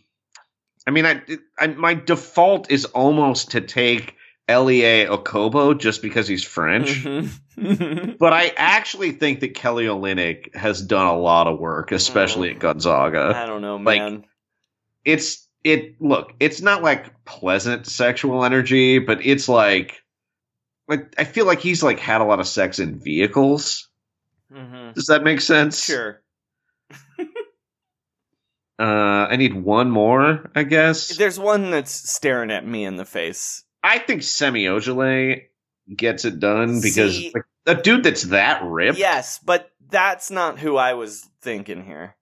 A: I mean, I, I my default is almost to take Elie Okobo just because he's French.
B: Mhm.
A: But I actually think that Kelly Olynyk has done a lot of work, especially at Gonzaga.
B: I don't know,
A: like,
B: man.
A: It's it look, it's not like pleasant sexual energy, but it's like like I feel like he's like had a lot of sex in vehicles.
B: hmm
A: Does that make sense?
B: Sure.
A: Uh I need one more, I guess.
B: There's one that's staring at me in the face.
A: I think Semi Ojeleye gets it done because
B: See-
A: like, a dude that's that ripped.
B: Yes, but that's not who I was thinking here.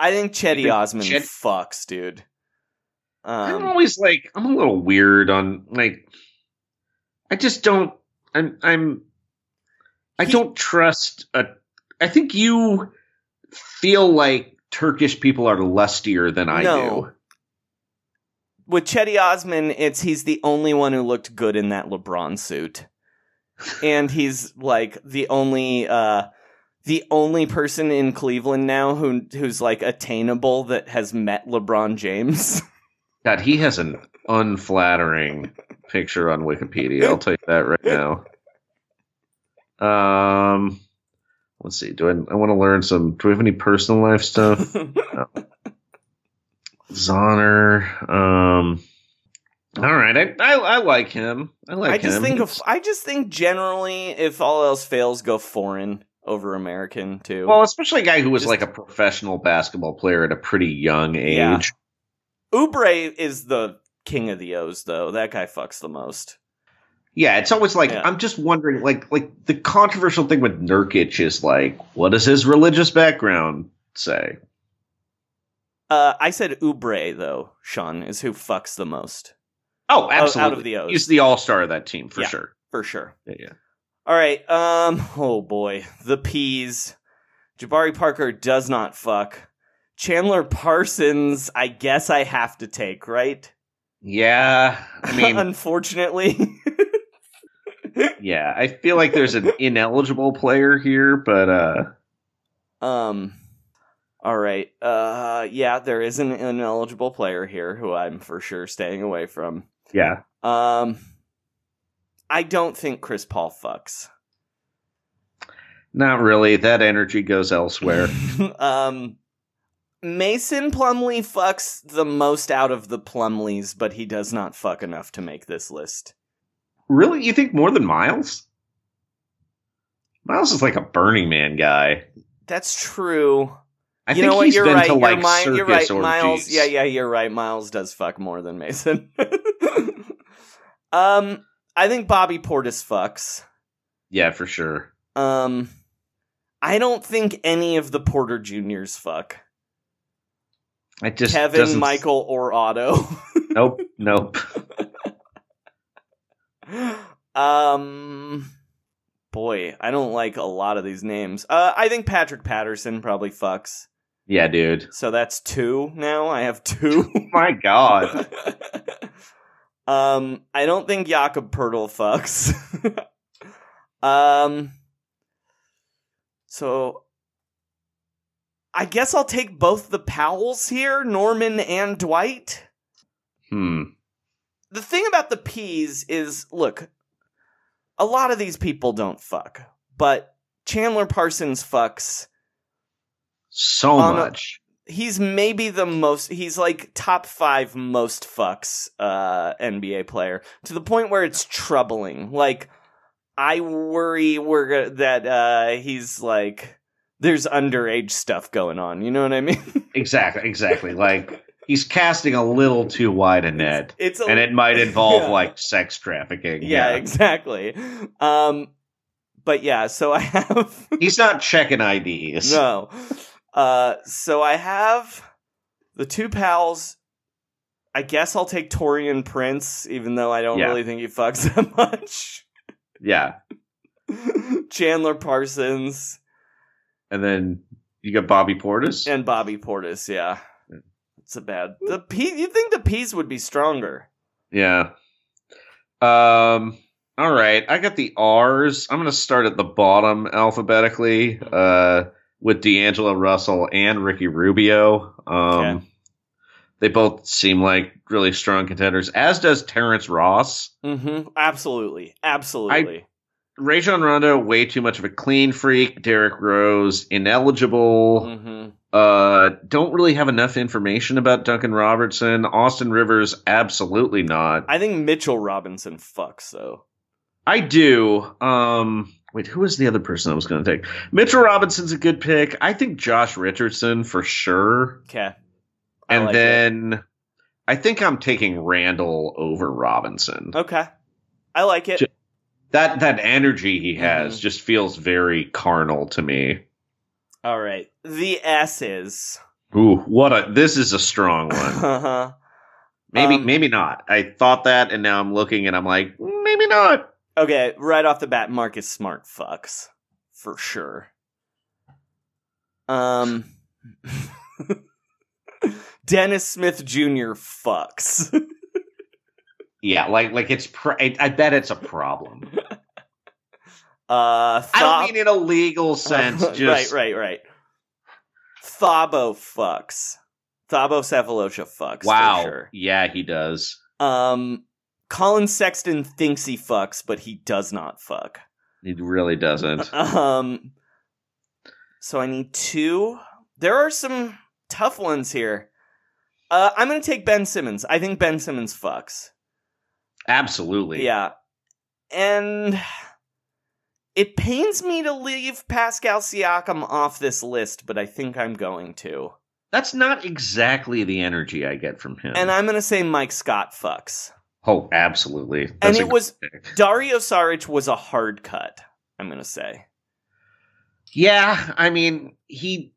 B: I think
A: Cedi
B: Osman
A: Chet-
B: fucks, dude.
A: I'm
B: Um,
A: always like I'm a little weird on like I just don't I'm I'm I
B: He-
A: don't trust a I think you feel like Turkish people are lustier than I
B: No.
A: do.
B: with Cedi Osman, it's he's the only one who looked good in that LeBron suit, and he's like the only uh the only person in Cleveland now who who's like attainable that has met LeBron James.
A: God, he has an unflattering picture on Wikipedia. I'll tell you that right now. Um let's see. Do I I want to learn some do we have any personal life stuff? Zoner. Um, all right, I, I I like him. I like
B: I just
A: him.
B: think of I just think generally, if all else fails, go foreign over American too.
A: well, especially a guy who was
B: Just-
A: like a professional basketball player at a pretty young age.
B: Yeah. Oubre is the king of the O's, though. That guy fucks the most.
A: Yeah, it's always like
B: Yeah.
A: I'm just wondering, like like the controversial thing with Nurkic is like, what does his religious background say?
B: Uh, I said Oubre though. Sean is who fucks the most
A: Oh, absolutely.
B: out of the O's.
A: He's the all star of that team for
B: Yeah.
A: sure.
B: for sure.
A: Yeah, yeah.
B: All right. Um. Oh boy, the P's. Jabari Parker does not fuck. Chandler Parsons. I guess I have to take right.
A: Yeah, I mean,
B: unfortunately.
A: yeah, I feel like there's an ineligible player here, but uh,
B: Um. All right. Uh. Yeah, there is an ineligible player here who I'm for sure staying away from.
A: yeah,
B: Um. I don't think Chris Paul fucks.
A: not really. That energy goes elsewhere.
B: um. Mason Plumlee fucks the most out of the Plumlees, but he does not fuck enough to make this list.
A: Really? You think more than Miles? Miles is like a Burning Man guy.
B: That's true.
A: I
B: you
A: think
B: know what? You're right.
A: to
B: you're,
A: like
B: Mi- you're right.
A: circus
B: Miles.
A: orgies.
B: Yeah, yeah, you're right. Miles does fuck more than Mason. um, I think Bobby Portis fucks.
A: Yeah, for sure.
B: Um, I don't think any of the Porter Juniors fuck.
A: I just
B: Kevin,
A: doesn't-
B: Michael, or Otto.
A: Nope, nope.
B: um, boy, I don't like a lot of these names. Uh, I think Patrick Patterson probably fucks.
A: Yeah, dude.
B: So that's two now. I have two.
A: My God.
B: um, I don't think Jakob Poeltl fucks. um, so I guess I'll take both the Powells here, Norman and Dwight.
A: Hmm.
B: The thing about the P's is, look, a lot of these people don't fuck, but Chandler Parsons fucks.
A: So much.
B: he's maybe the most he's like top five most fucks uh nba player to the point where it's troubling like i worry we're that uh he's like there's underage stuff going on you know what i mean
A: Exactly, exactly. like he's casting a little too wide a net.
B: it's a,
A: And it might involve
B: Yeah.
A: like sex trafficking.
B: yeah, exactly um but yeah so i have
A: He's not checking IDs.
B: No. Uh, so I have the two pals. I guess I'll take Taurean Prince, even though I don't
A: Yeah.
B: really think he fucks that much.
A: Yeah.
B: Chandler Parsons
A: And then you got Bobby Portis.
B: and Bobby Portis. Yeah, it's a bad. The P. You think the P's would be stronger?
A: Yeah. Um. All right. I got the R's. I'm going to start at the bottom alphabetically. Uh, with D'Angelo Russell and Ricky Rubio. Um,
B: Okay.
A: they both seem like really strong contenders. As does Terrence Ross.
B: Mm-hmm. Absolutely. Absolutely.
A: Rajon Rondo, way too much of a clean freak. Derrick Rose, ineligible.
B: mm-hmm.
A: Uh, don't really have enough information about Duncan Robertson. Austin Rivers, absolutely not.
B: I think Mitchell Robinson fucks though.
A: I do. Um, wait, who was the other person I was going to take? Mitchell Robinson's a good pick. I think Josh Richardson for sure.
B: Okay. I
A: And
B: like it.
A: then I think I'm taking Randle over Robinson.
B: Okay. I like it.
A: Ju- That that energy he has
B: Mhm.
A: just feels very carnal to me.
B: All right. The S's.
A: Ooh, what a this is a strong one.
B: Uh-huh.
A: Maybe
B: Um,
A: maybe not. I thought that and now I'm looking and I'm like, "Mm, maybe not.
B: Okay, right off the bat, Marcus Smart fucks for sure. Um, Dennis Smith Jr. fucks.
A: Yeah, like like it's pr- I, I bet it's a problem.
B: Uh,
A: I don't mean in a legal sense. Just
B: right, right, right. Thabo fucks. Thabo Sefolosha fucks.
A: wow.
B: For sure.
A: Yeah, he does.
B: Um, Collin Sexton thinks he fucks, but he does not fuck.
A: He really doesn't.
B: Um, so I need two. There are some tough ones here. Uh, I'm gonna take Ben Simmons. I think Ben Simmons fucks.
A: Absolutely.
B: Yeah, and it pains me to leave Pascal Siakam off this list, but I think I'm going to.
A: That's not exactly the energy I get from him.
B: And I'm gonna say Mike Scott fucks.
A: oh, absolutely.
B: And
A: That's a
B: it was
A: pick.
B: Dario Saric was a hard cut. I'm gonna say.
A: Yeah, I mean, he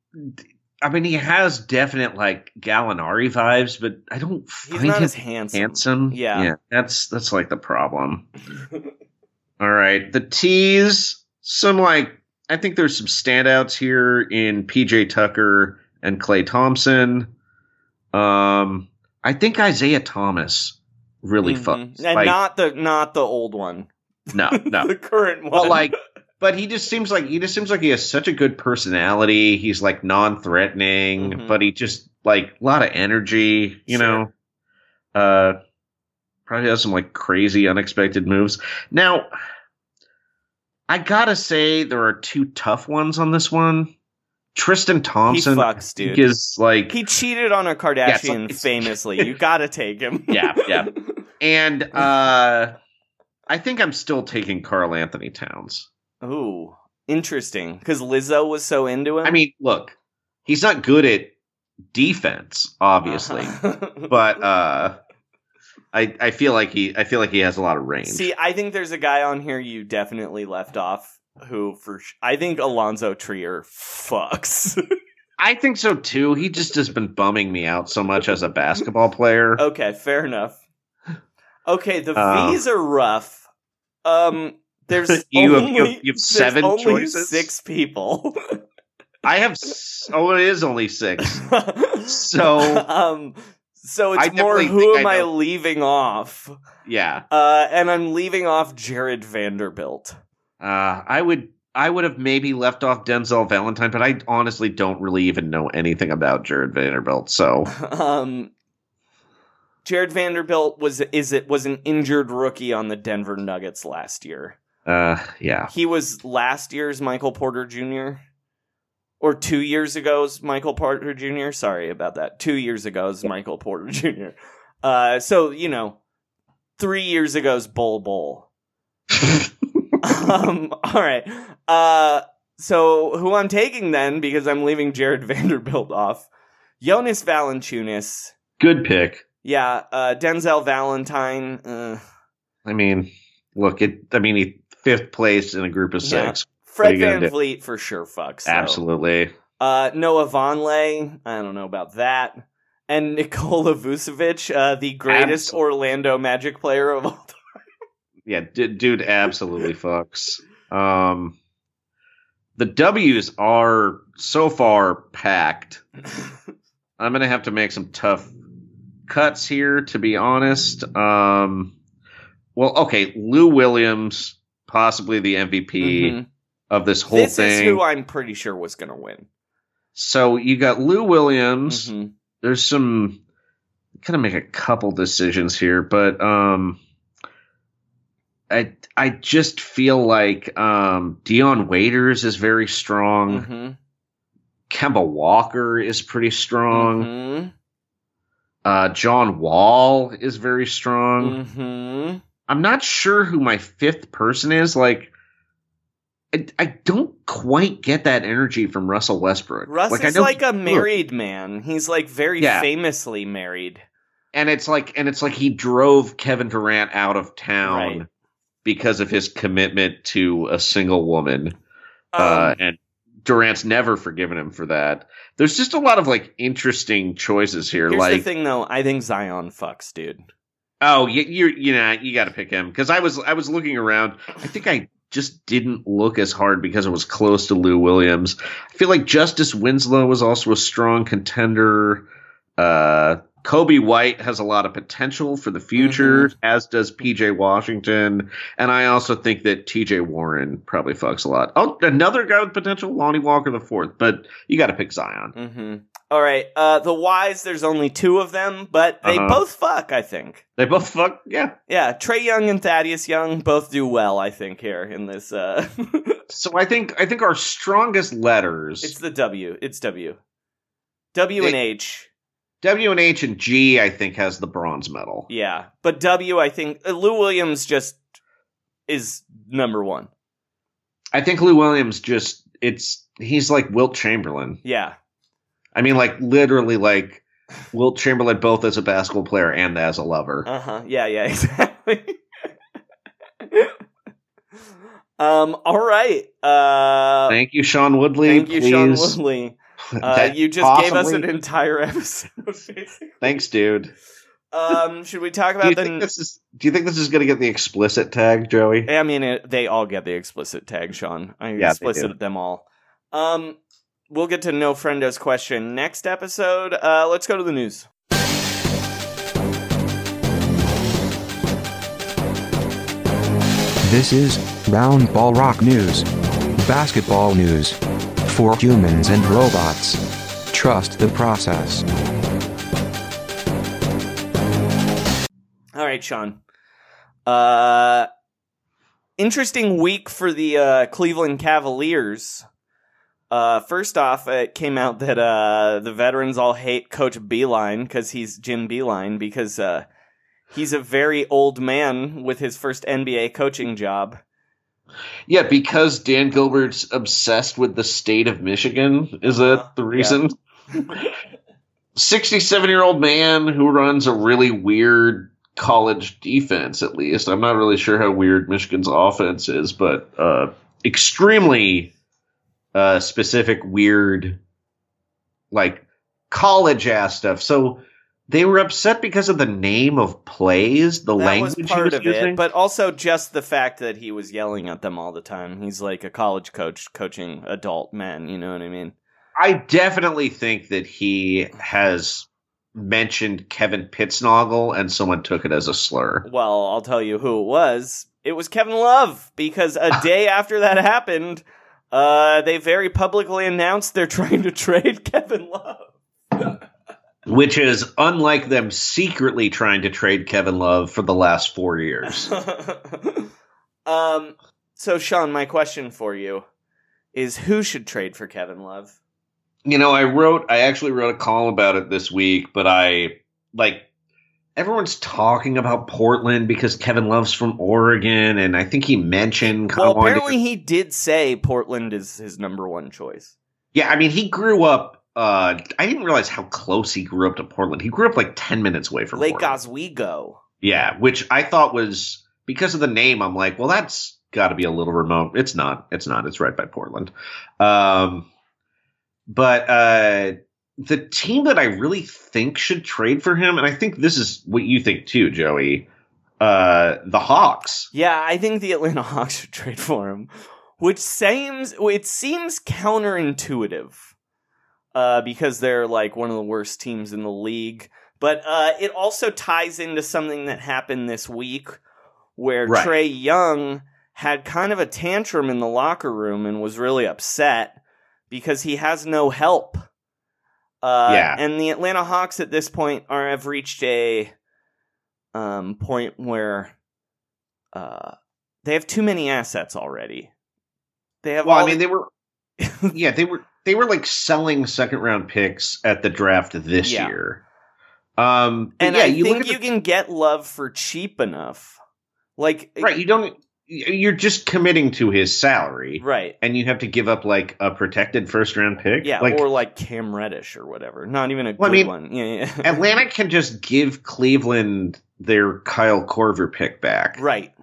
A: I mean, he has definite like Gallinari vibes, but I don't
B: He's
A: find him
B: as handsome.
A: handsome.
B: Yeah.
A: yeah, that's that's like the problem. All right, the T's. Some like I think there's some standouts here in PJ Tucker and Klay Thompson. Um, I think Isaiah Thomas really
B: Mhm.
A: fucks.
B: And
A: Like,
B: not the not the old one.
A: no, no.
B: the current one.
A: But like, but he just seems like he just seems like he has such a good personality. He's like non-threatening,
B: Mhm.
A: but he just like a lot of energy. You
B: Sure.
A: know, uh, probably has some like crazy, unexpected moves. Now, I gotta say there are two tough ones on this one. Tristan Thompson
B: he fucks, dude.
A: is like
B: He cheated on a Kardashian
A: it's-
B: famously. You gotta take him.
A: Yeah, yeah. and uh I think I'm still taking Karl Anthony Towns.
B: Ooh, interesting. Because Lizzo was so into him.
A: I mean, look, he's not good at defense, obviously,
B: Uh-huh.
A: but uh I I feel like he I feel like he has a lot of range.
B: See, I think there's a guy on here you definitely left off. Who for? Sh- I think Alonzo Trier fucks.
A: I think so too. He just has been bumming me out so much as a basketball player.
B: okay, fair enough. Okay, the
A: Uh,
B: V's are rough. Um, there's
A: You have-
B: only,
A: you have- you have
B: there's
A: seven
B: only
A: choices?
B: six people.
A: I have s- oh, it is only six. So-
B: um, so
A: I
B: it's more who am
A: I
B: I, leaving off?
A: Yeah,
B: Uh, and I'm leaving off Jarred Vanderbilt.
A: uh, I would I would have maybe left off Denzel Valentine, but I honestly don't really even know anything about Jarred Vanderbilt. So
B: Um, Jarred Vanderbilt was is it was an injured rookie on the Denver Nuggets last year.
A: Uh, yeah,
B: He was last year's Michael Porter Jr. or two years ago's Michael Porter Jr. Sorry about that. Two years ago's Michael Porter Jr. Uh, so you know, three years ago's Bol Bol. um, all right. Uh, so who I'm taking then because I'm leaving Jarred Vanderbilt off. Jonas Valanciunas.
A: good pick.
B: Yeah, uh, Denzel Valentine. Uh,
A: I mean, look, it. I mean, he fifth place in a group of
B: Yeah.
A: six.
B: Fred Van? Vleet for sure fucks.
A: Absolutely.
B: Uh, Noah Vonleh, I don't know about that. And Nikola Vucevic, uh, the greatest Orlando Magic player of all time.
A: Yeah, d- dude, absolutely fucks. Um, the W's are so far packed. I'm gonna have to make some tough cuts here, to be honest. Um, well, okay, Lou Williams, possibly the MVP
B: Mhm.
A: of this whole
B: This
A: thing.
B: is who I'm pretty sure was going to win.
A: so you got Lou Williams.
B: Mhm.
A: There's some kind of make a couple decisions here, but um, I I just feel like um, Dion Waiters is very strong.
B: Mhm.
A: Kemba Walker is pretty strong.
B: Mhm.
A: Uh, John Wall is very strong. I'm not sure who my fifth person is. Like, I, I don't quite get that energy from Russell Westbrook.
B: Russ
A: like, I
B: is
A: know
B: like a married man. He's like very
A: Yeah.
B: famously married.
A: and it's like, and it's like he drove Kevin Durant out of town
B: Right.
A: because of his commitment to a single woman. uh,
B: Um,
A: and Durant's never forgiven him for that. There's just a lot of like interesting choices here.
B: here's
A: like,
B: the thing, though. I think Zion fucks, dude.
A: Oh, you you you know you got to pick him because I was I was looking around. I think I just didn't look as hard because it was close to Lou Williams. I feel like Justice Winslow was also a strong contender. Uh, Coby White has a lot of potential for the future, as does PJ Washington, and I also think that TJ Warren probably fucks a lot. Oh, another guy with potential, Lonnie Walker the fourth, but you got to pick Zion.
B: hmm All right. Uh, the Wise, there's only two of them, but they
A: Uh-huh.
B: both fuck, I think.
A: They both fuck, yeah.
B: Yeah, Trae Young and Thaddeus Young both do well, I think, here in this. Uh,
A: So I think I think our strongest letters.
B: it's the W. It's W. W and H.
A: W and H and G, I think, has the bronze medal.
B: Yeah, but W, I think uh, Lou Williams just is number one.
A: I think Lou Williams just it's he's like Wilt Chamberlain.
B: Yeah,
A: I mean, like literally like Wilt Chamberlain both as a basketball player and as a lover.
B: uh huh. Yeah, yeah, exactly. um. All right. Uh.
A: Thank you, Sean Woodley.
B: Thank you, Sean. Woodley. Uh, you just gave us an entire episode.
A: Thanks, dude.
B: Um, should we talk about
A: think
B: the?
A: this is? Do you think this is going to get the explicit tag, Joey?
B: I mean, it, they all get the explicit tag, Sean. I
A: Yeah,
B: explicit
A: do.
B: them all. Um, we'll get to No Friendo's question next episode. Uh, let's go to the news.
C: This is Round Ball Rock News. Basketball news. For humans and robots. Trust the process.
B: All right, Sean. Uh, interesting week for the uh, Cleveland Cavaliers. Uh, first off, it came out that uh, the veterans all hate Coach Beilein because he's Jim Beilein because uh, he's a very old man with his first NBA coaching job.
A: Yeah, because Dan Gilbert's obsessed with the state of Michigan. Is that
B: Uh-huh.
A: the reason? 67 year old man who runs a really weird college defense, at least. I'm not really sure how weird Michigan's offense is, but uh, extremely uh, specific, weird, like college ass stuff. So they were upset because of the name of plays, the
B: that
A: language
B: was
A: he
B: part
A: was
B: of
A: using.
B: it, but also just the fact that he was yelling at them all the time. He's like a college coach coaching adult men. You know what I mean?
A: I definitely think that he has mentioned Kevin Pittsnoggle and someone took it as a slur.
B: Well, I'll tell you who it was. It was Kevin Love because a day after that happened, uh, they very publicly announced they're trying to trade Kevin Love.
A: Which is unlike them secretly trying to trade Kevin Love for the last four years.
B: um. So, Sean, my question for you is: Who should trade for Kevin Love?
A: you know, I wrote, I actually wrote a column about it this week, but I, like, everyone's talking about Portland because Kevin Love's from Oregon, and I think he mentioned
B: Well, apparently he did say Portland is his number one choice.
A: Yeah, I mean, he grew up. Uh, I didn't realize how close he grew up to Portland. He grew up like ten minutes away from
B: Lake
A: Portland.
B: Oswego.
A: Yeah, which I thought was because of the name. I'm like, well, that's got to be a little remote. It's not. It's not. It's right by Portland. Um, but uh, the team that I really think should trade for him, and I think this is what you think too, Joey. Uh, the Hawks.
B: Yeah, I think the Atlanta Hawks should trade for him, which seems it seems counterintuitive, uh, because they're like one of the worst teams in the league. But uh, it also ties into something that happened this week, where
A: Right.
B: Trae Young had kind of a tantrum in the locker room and was really upset because he has no help. Uh,
A: Yeah.
B: and the Atlanta Hawks at this point are have reached a um, point where uh, they have too many assets already. They have.
A: Well, I mean,
B: the-
A: they were. yeah, they were. They were like selling second round picks at the draft this
B: Yeah.
A: year. Um,
B: and
A: yeah,
B: I
A: you
B: think you
A: the-
B: can get love for cheap enough. Like
A: right. You don't. You're just committing to his salary,
B: right.
A: and you have to give up like a protected first round pick.
B: Yeah,
A: like
B: or like Cam Reddish or whatever. Not even a
A: Well, I mean,
B: one. Yeah, yeah.
A: Atlanta can just give Cleveland their Kyle Korver pick back.
B: right.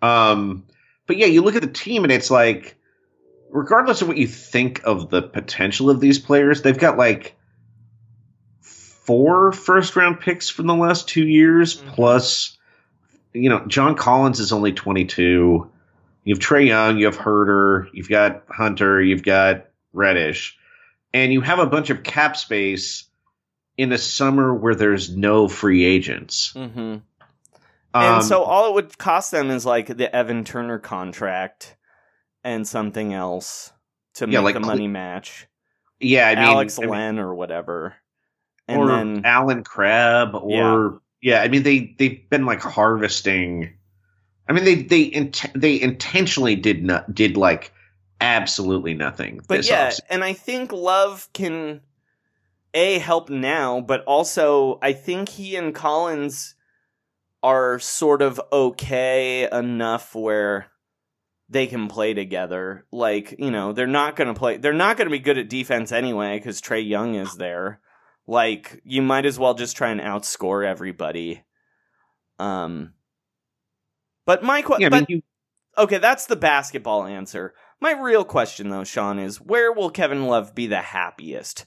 A: Um, but yeah, you look at the team and it's like, regardless of what you think of the potential of these players, they've got like four first round picks from the last two years,
B: Mhm.
A: plus, you know, John Collins is only 22. You have Trae Young, you have Huerter, you've got Hunter, you've got Reddish, and you have a bunch of cap space in a summer where there's no free agents.
B: hmm
A: Um,
B: and so all it would cost them is like the Evan Turner contract and something else to
A: Yeah,
B: make
A: like
B: the money match.
A: yeah, I mean,
B: Alex
A: I mean-
B: Len or whatever. And
A: or
B: then
A: Allen Crabbe or yeah. I mean they they've been like harvesting. I mean they they int- they intentionally did not did like absolutely nothing.
B: But yeah,
A: offseason.
B: and I think Love can a help now, but also I think he and Collins are sort of okay enough where they can play together. Like, you know, they're not going to play they're not going to be good at defense anyway cuz Trae Young is there. Like, you might as well just try and outscore everybody. Um but my question,
A: yeah. I mean you,
B: Okay, that's the basketball answer. My real question though, Sean, is where will Kevin Love be the happiest?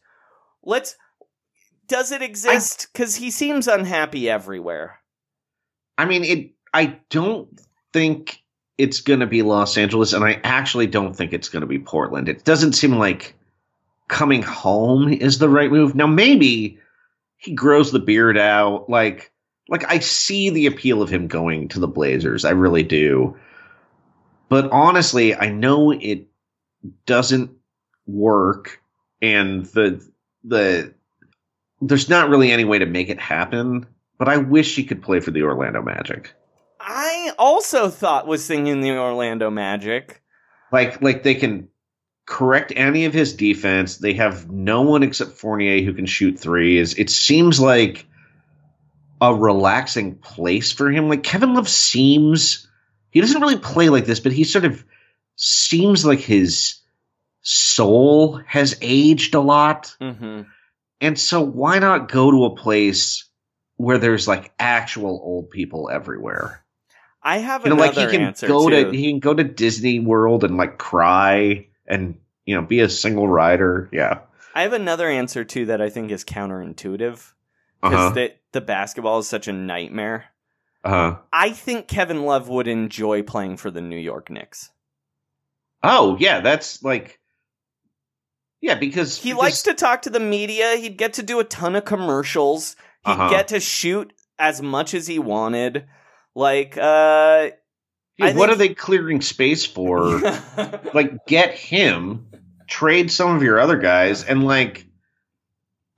B: Let's does it exist cuz he seems unhappy everywhere.
A: I mean it. I don't think it's going to be Los Angeles, and I actually don't think it's going to be Portland. It doesn't seem like coming home is the right move. Now maybe he grows the beard out, like like I see the appeal of him going to the Blazers. I really do. But honestly, I know it doesn't work and the the there's not really any way to make it happen, but I wish he could play for the Orlando Magic.
B: I also thought was thinking the Orlando Magic.
A: Like like they can correct any of his defense. They have no one except Fournier who can shoot threes. It seems like a relaxing place for him. Like Kevin Love seems he doesn't really play like this, but he sort of seems like his soul has aged a lot.
B: Mm-hmm.
A: And so why not go to a place where there's like actual old people everywhere?
B: I have
A: You know,
B: another
A: like he can go
B: too.
A: to he can go to Disney World and like cry and you know be a single rider. Yeah.
B: I have another answer too that I think is counterintuitive
A: Uh
B: because
A: huh.
B: the the basketball is such a nightmare.
A: Uh huh.
B: I think Kevin Love would enjoy playing for the New York Knicks.
A: Oh yeah, that's like yeah because
B: He
A: because-
B: likes to talk to the media. He'd get to do a ton of commercials. He'd
A: Uh-huh.
B: get to shoot as much as he wanted. Like, uh,
A: What are they clearing space for? like get him, trade some of your other guys, and like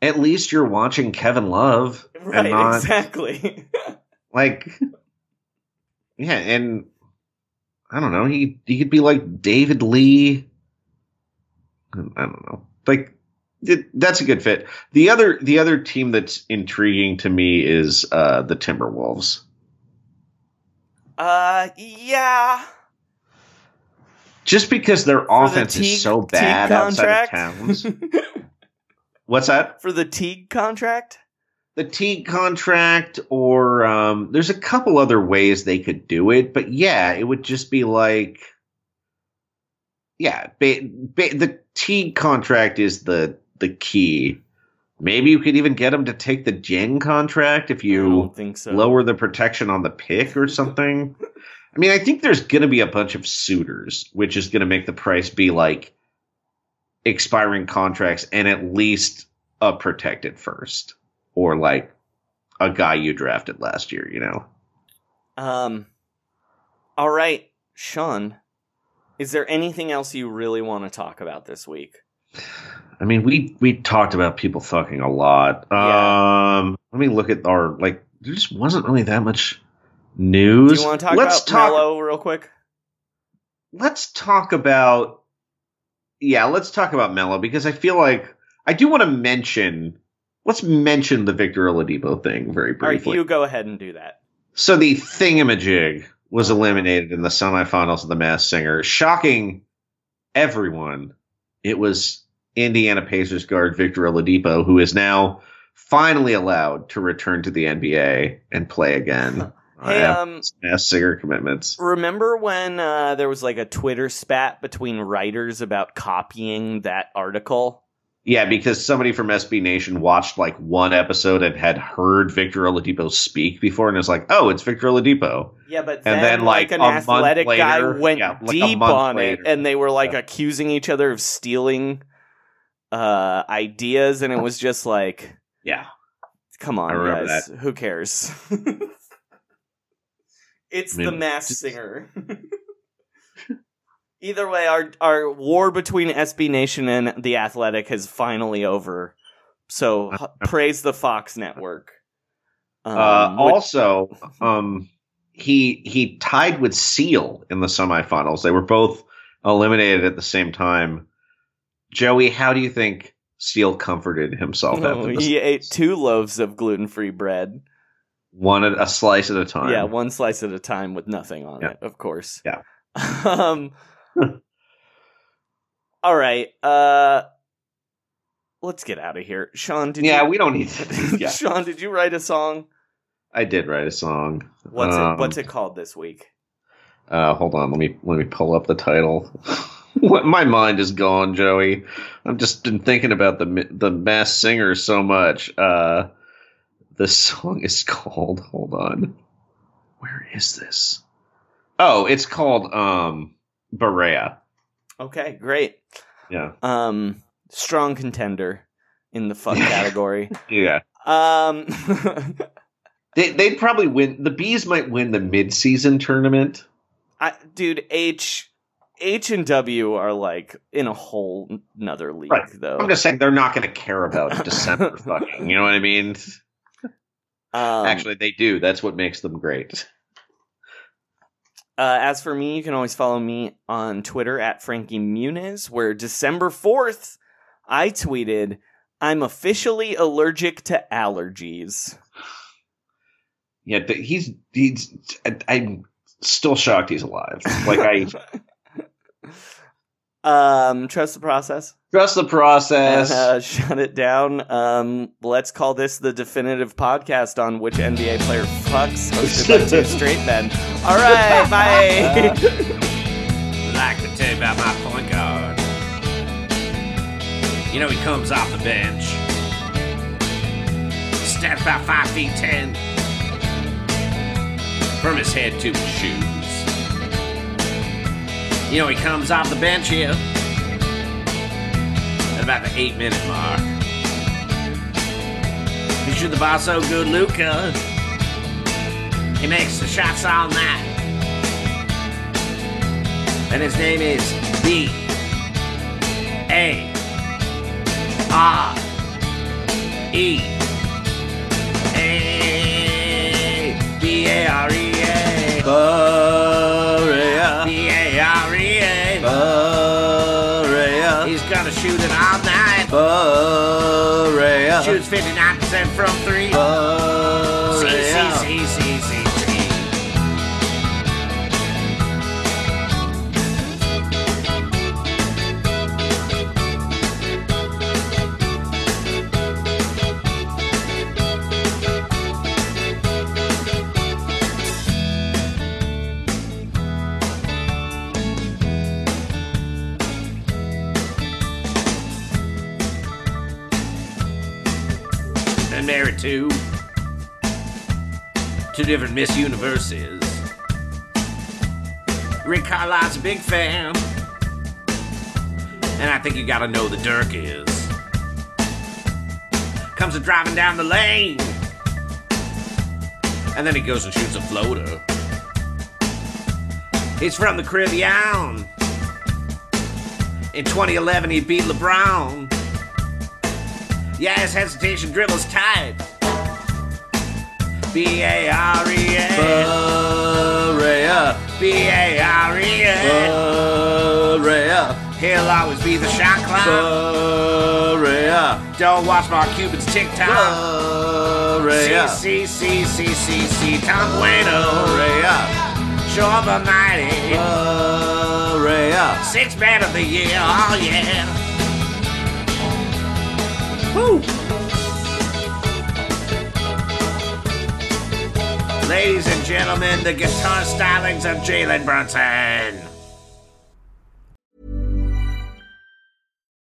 A: at least you're watching Kevin Love
B: right,
A: and not
B: exactly.
A: like yeah, and I don't know. He he could be like David Lee. I don't know. Like it, that's a good fit. The other the other team that's intriguing to me is uh the Timberwolves.
B: Uh, yeah.
A: Just because their
B: For the
A: offense
B: Teague-
A: is so bad outside of towns. What's that?
B: For the Teague contract?
A: the Teague contract, or um, there's a couple other ways they could do it, but yeah, it would just be like, yeah, ba- ba- the Teague contract is the the key. Maybe you could even get them to take the Dieng contract if you
B: so.
A: lower the protection on the pick or something. I mean, I think there's going to be a bunch of suitors, which is going to make the price be like expiring contracts and at least a protected first or like a guy you drafted last year, you know.
B: Um. All right, Sean. Is there anything else you really want to talk about this week?
A: I mean, we we talked about people fucking a lot.
B: Yeah.
A: Um, let me look at our like. There just wasn't really that much
B: Do
A: news.
B: you want to talk
A: let's
B: about
A: talk.
B: Melo real quick?
A: let's talk about yeah let's talk about Melo because i feel like i do want to mention let's mention the victor oladipo thing very
B: All right,
A: briefly
B: you go ahead and do that.
A: so the thingamajig was eliminated in the semifinals of the Masked Singer shocking everyone it was indiana pacers guard victor oladipo who is now finally allowed to return to the nba and play again.
B: Hey,
A: Uh,
B: um,
A: Masked Singer commitments.
B: remember when uh, there was like a Twitter spat between writers about copying that article?
A: Yeah, because somebody from SB Nation watched like one episode and had heard Victor Oladipo speak before, and was like, "Oh, it's Victor Oladipo."
B: Yeah, but
A: And
B: then,
A: then,
B: like,
A: like,
B: an athletic guy went
A: yeah, like
B: deep on
A: later.
B: it, and they were like
A: Yeah.
B: accusing each other of stealing uh, ideas, and it was just like,
A: Yeah,
B: come on, guys, who cares? it's
A: I mean,
B: the mass
A: just-
B: singer. Either way, our our war between SB Nation and the Athletic is finally over. So h- praise the Fox Network. Um,
A: uh,
B: which-
A: also, um, he he tied with Seal in the semifinals. They were both eliminated at the same time. Joey, how do you think Seal comforted himself
B: Oh,
A: after this?
B: he ate two loaves of gluten free bread.
A: One at a slice at a time.
B: Yeah, one slice at a time with nothing on
A: Yeah.
B: it, of course.
A: Yeah.
B: um All right. Uh let's get out of here. Sean, did
A: yeah.
B: you
A: We don't need. To, yeah,
B: Sean, did you write a song?
A: I did write a song.
B: What's
A: Um,
B: it what's it called this week?
A: Uh, hold on, let me let me pull up the title. what my mind is gone, Joey. I've just been thinking about the the Masked Singer so much. Uh, the song is called. Hold on, where is this? Oh, it's called um Barea.
B: Okay, great.
A: Yeah,
B: Um strong contender in the fuck category.
A: yeah.
B: Um
A: They they'd probably win. The bees might win the mid season tournament.
B: I dude, H H and W are like in a whole nother league
A: Right.
B: though.
A: I'm just saying they're not going to care about December fucking. You know what I mean?
B: um,
A: Actually, they do. That's what makes them great.
B: Uh, as for me, you can always follow me on Twitter at Frankie Muniz, where December 4th, I tweeted, I'm officially allergic to allergies.
D: Yeah, he's he's. I'm still shocked he's alive. Like I
B: Um, trust the process
D: trust the process.
B: and uh, shut it down. Um, let's call this the definitive podcast on which NBA player fucks, hosted by two straight men. All right, bye.
A: like to tell you about my point guard. You know, he comes off the bench. Stands about five feet ten. From his head to his shoes. You know, he comes off the bench here. At about the eight minute mark. He's sure the ball so good, Luka. He makes the shots all night and his name is B A R E A B A R E A
E: Barea,
A: Shoots 59% from three.
E: Barea.
A: To two different Miss Universes. Rick Carlisle's a big fan, and I think you gotta know the Dirk is. Comes a driving down the lane, and then he goes and shoots a floater. He's from the Caribbean. In 2011, he beat LeBron. Yeah, his hesitation dribbles tight. B A R E A.
E: Barea,
A: B A R E A.
E: Barea,
A: He'll always be the shot clock.
E: Barea,
A: Don't watch Mark Cuban's TikTok.
E: Barea,
A: C C C C C C. Tom Bueno.
E: Barea,
A: Show up a mighty.
E: Barea.
A: Six man of the year. Oh yeah. Woo. Ladies and gentlemen, the guitar stylings of Jalen Brunson.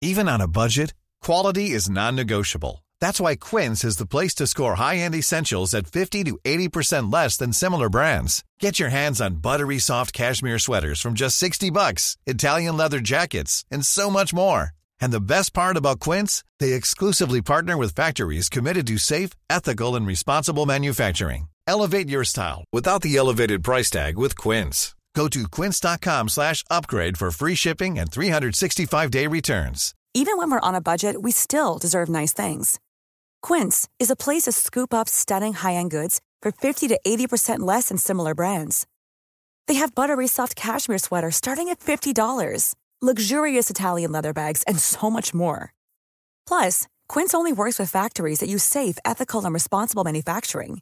F: Even on a budget, quality is non-negotiable. That's why Quince is the place to score high-end essentials at 50 to 80% less than similar brands. Get your hands on buttery soft cashmere sweaters from just 60 bucks, Italian leather jackets, and so much more. And the best part about Quince, they exclusively partner with factories committed to safe, ethical, and responsible manufacturing. Elevate your style without the elevated price tag with Quince. Go to quince.com slash upgrade for free shipping and 365-day returns.
G: Even when we're on a budget, we still deserve nice things. Quince is a place to scoop up stunning high-end goods for 50 to 80% less than similar brands. They have buttery soft cashmere sweaters starting at $50, luxurious Italian leather bags, and so much more. Plus, Quince only works with factories that use safe, ethical, and responsible manufacturing.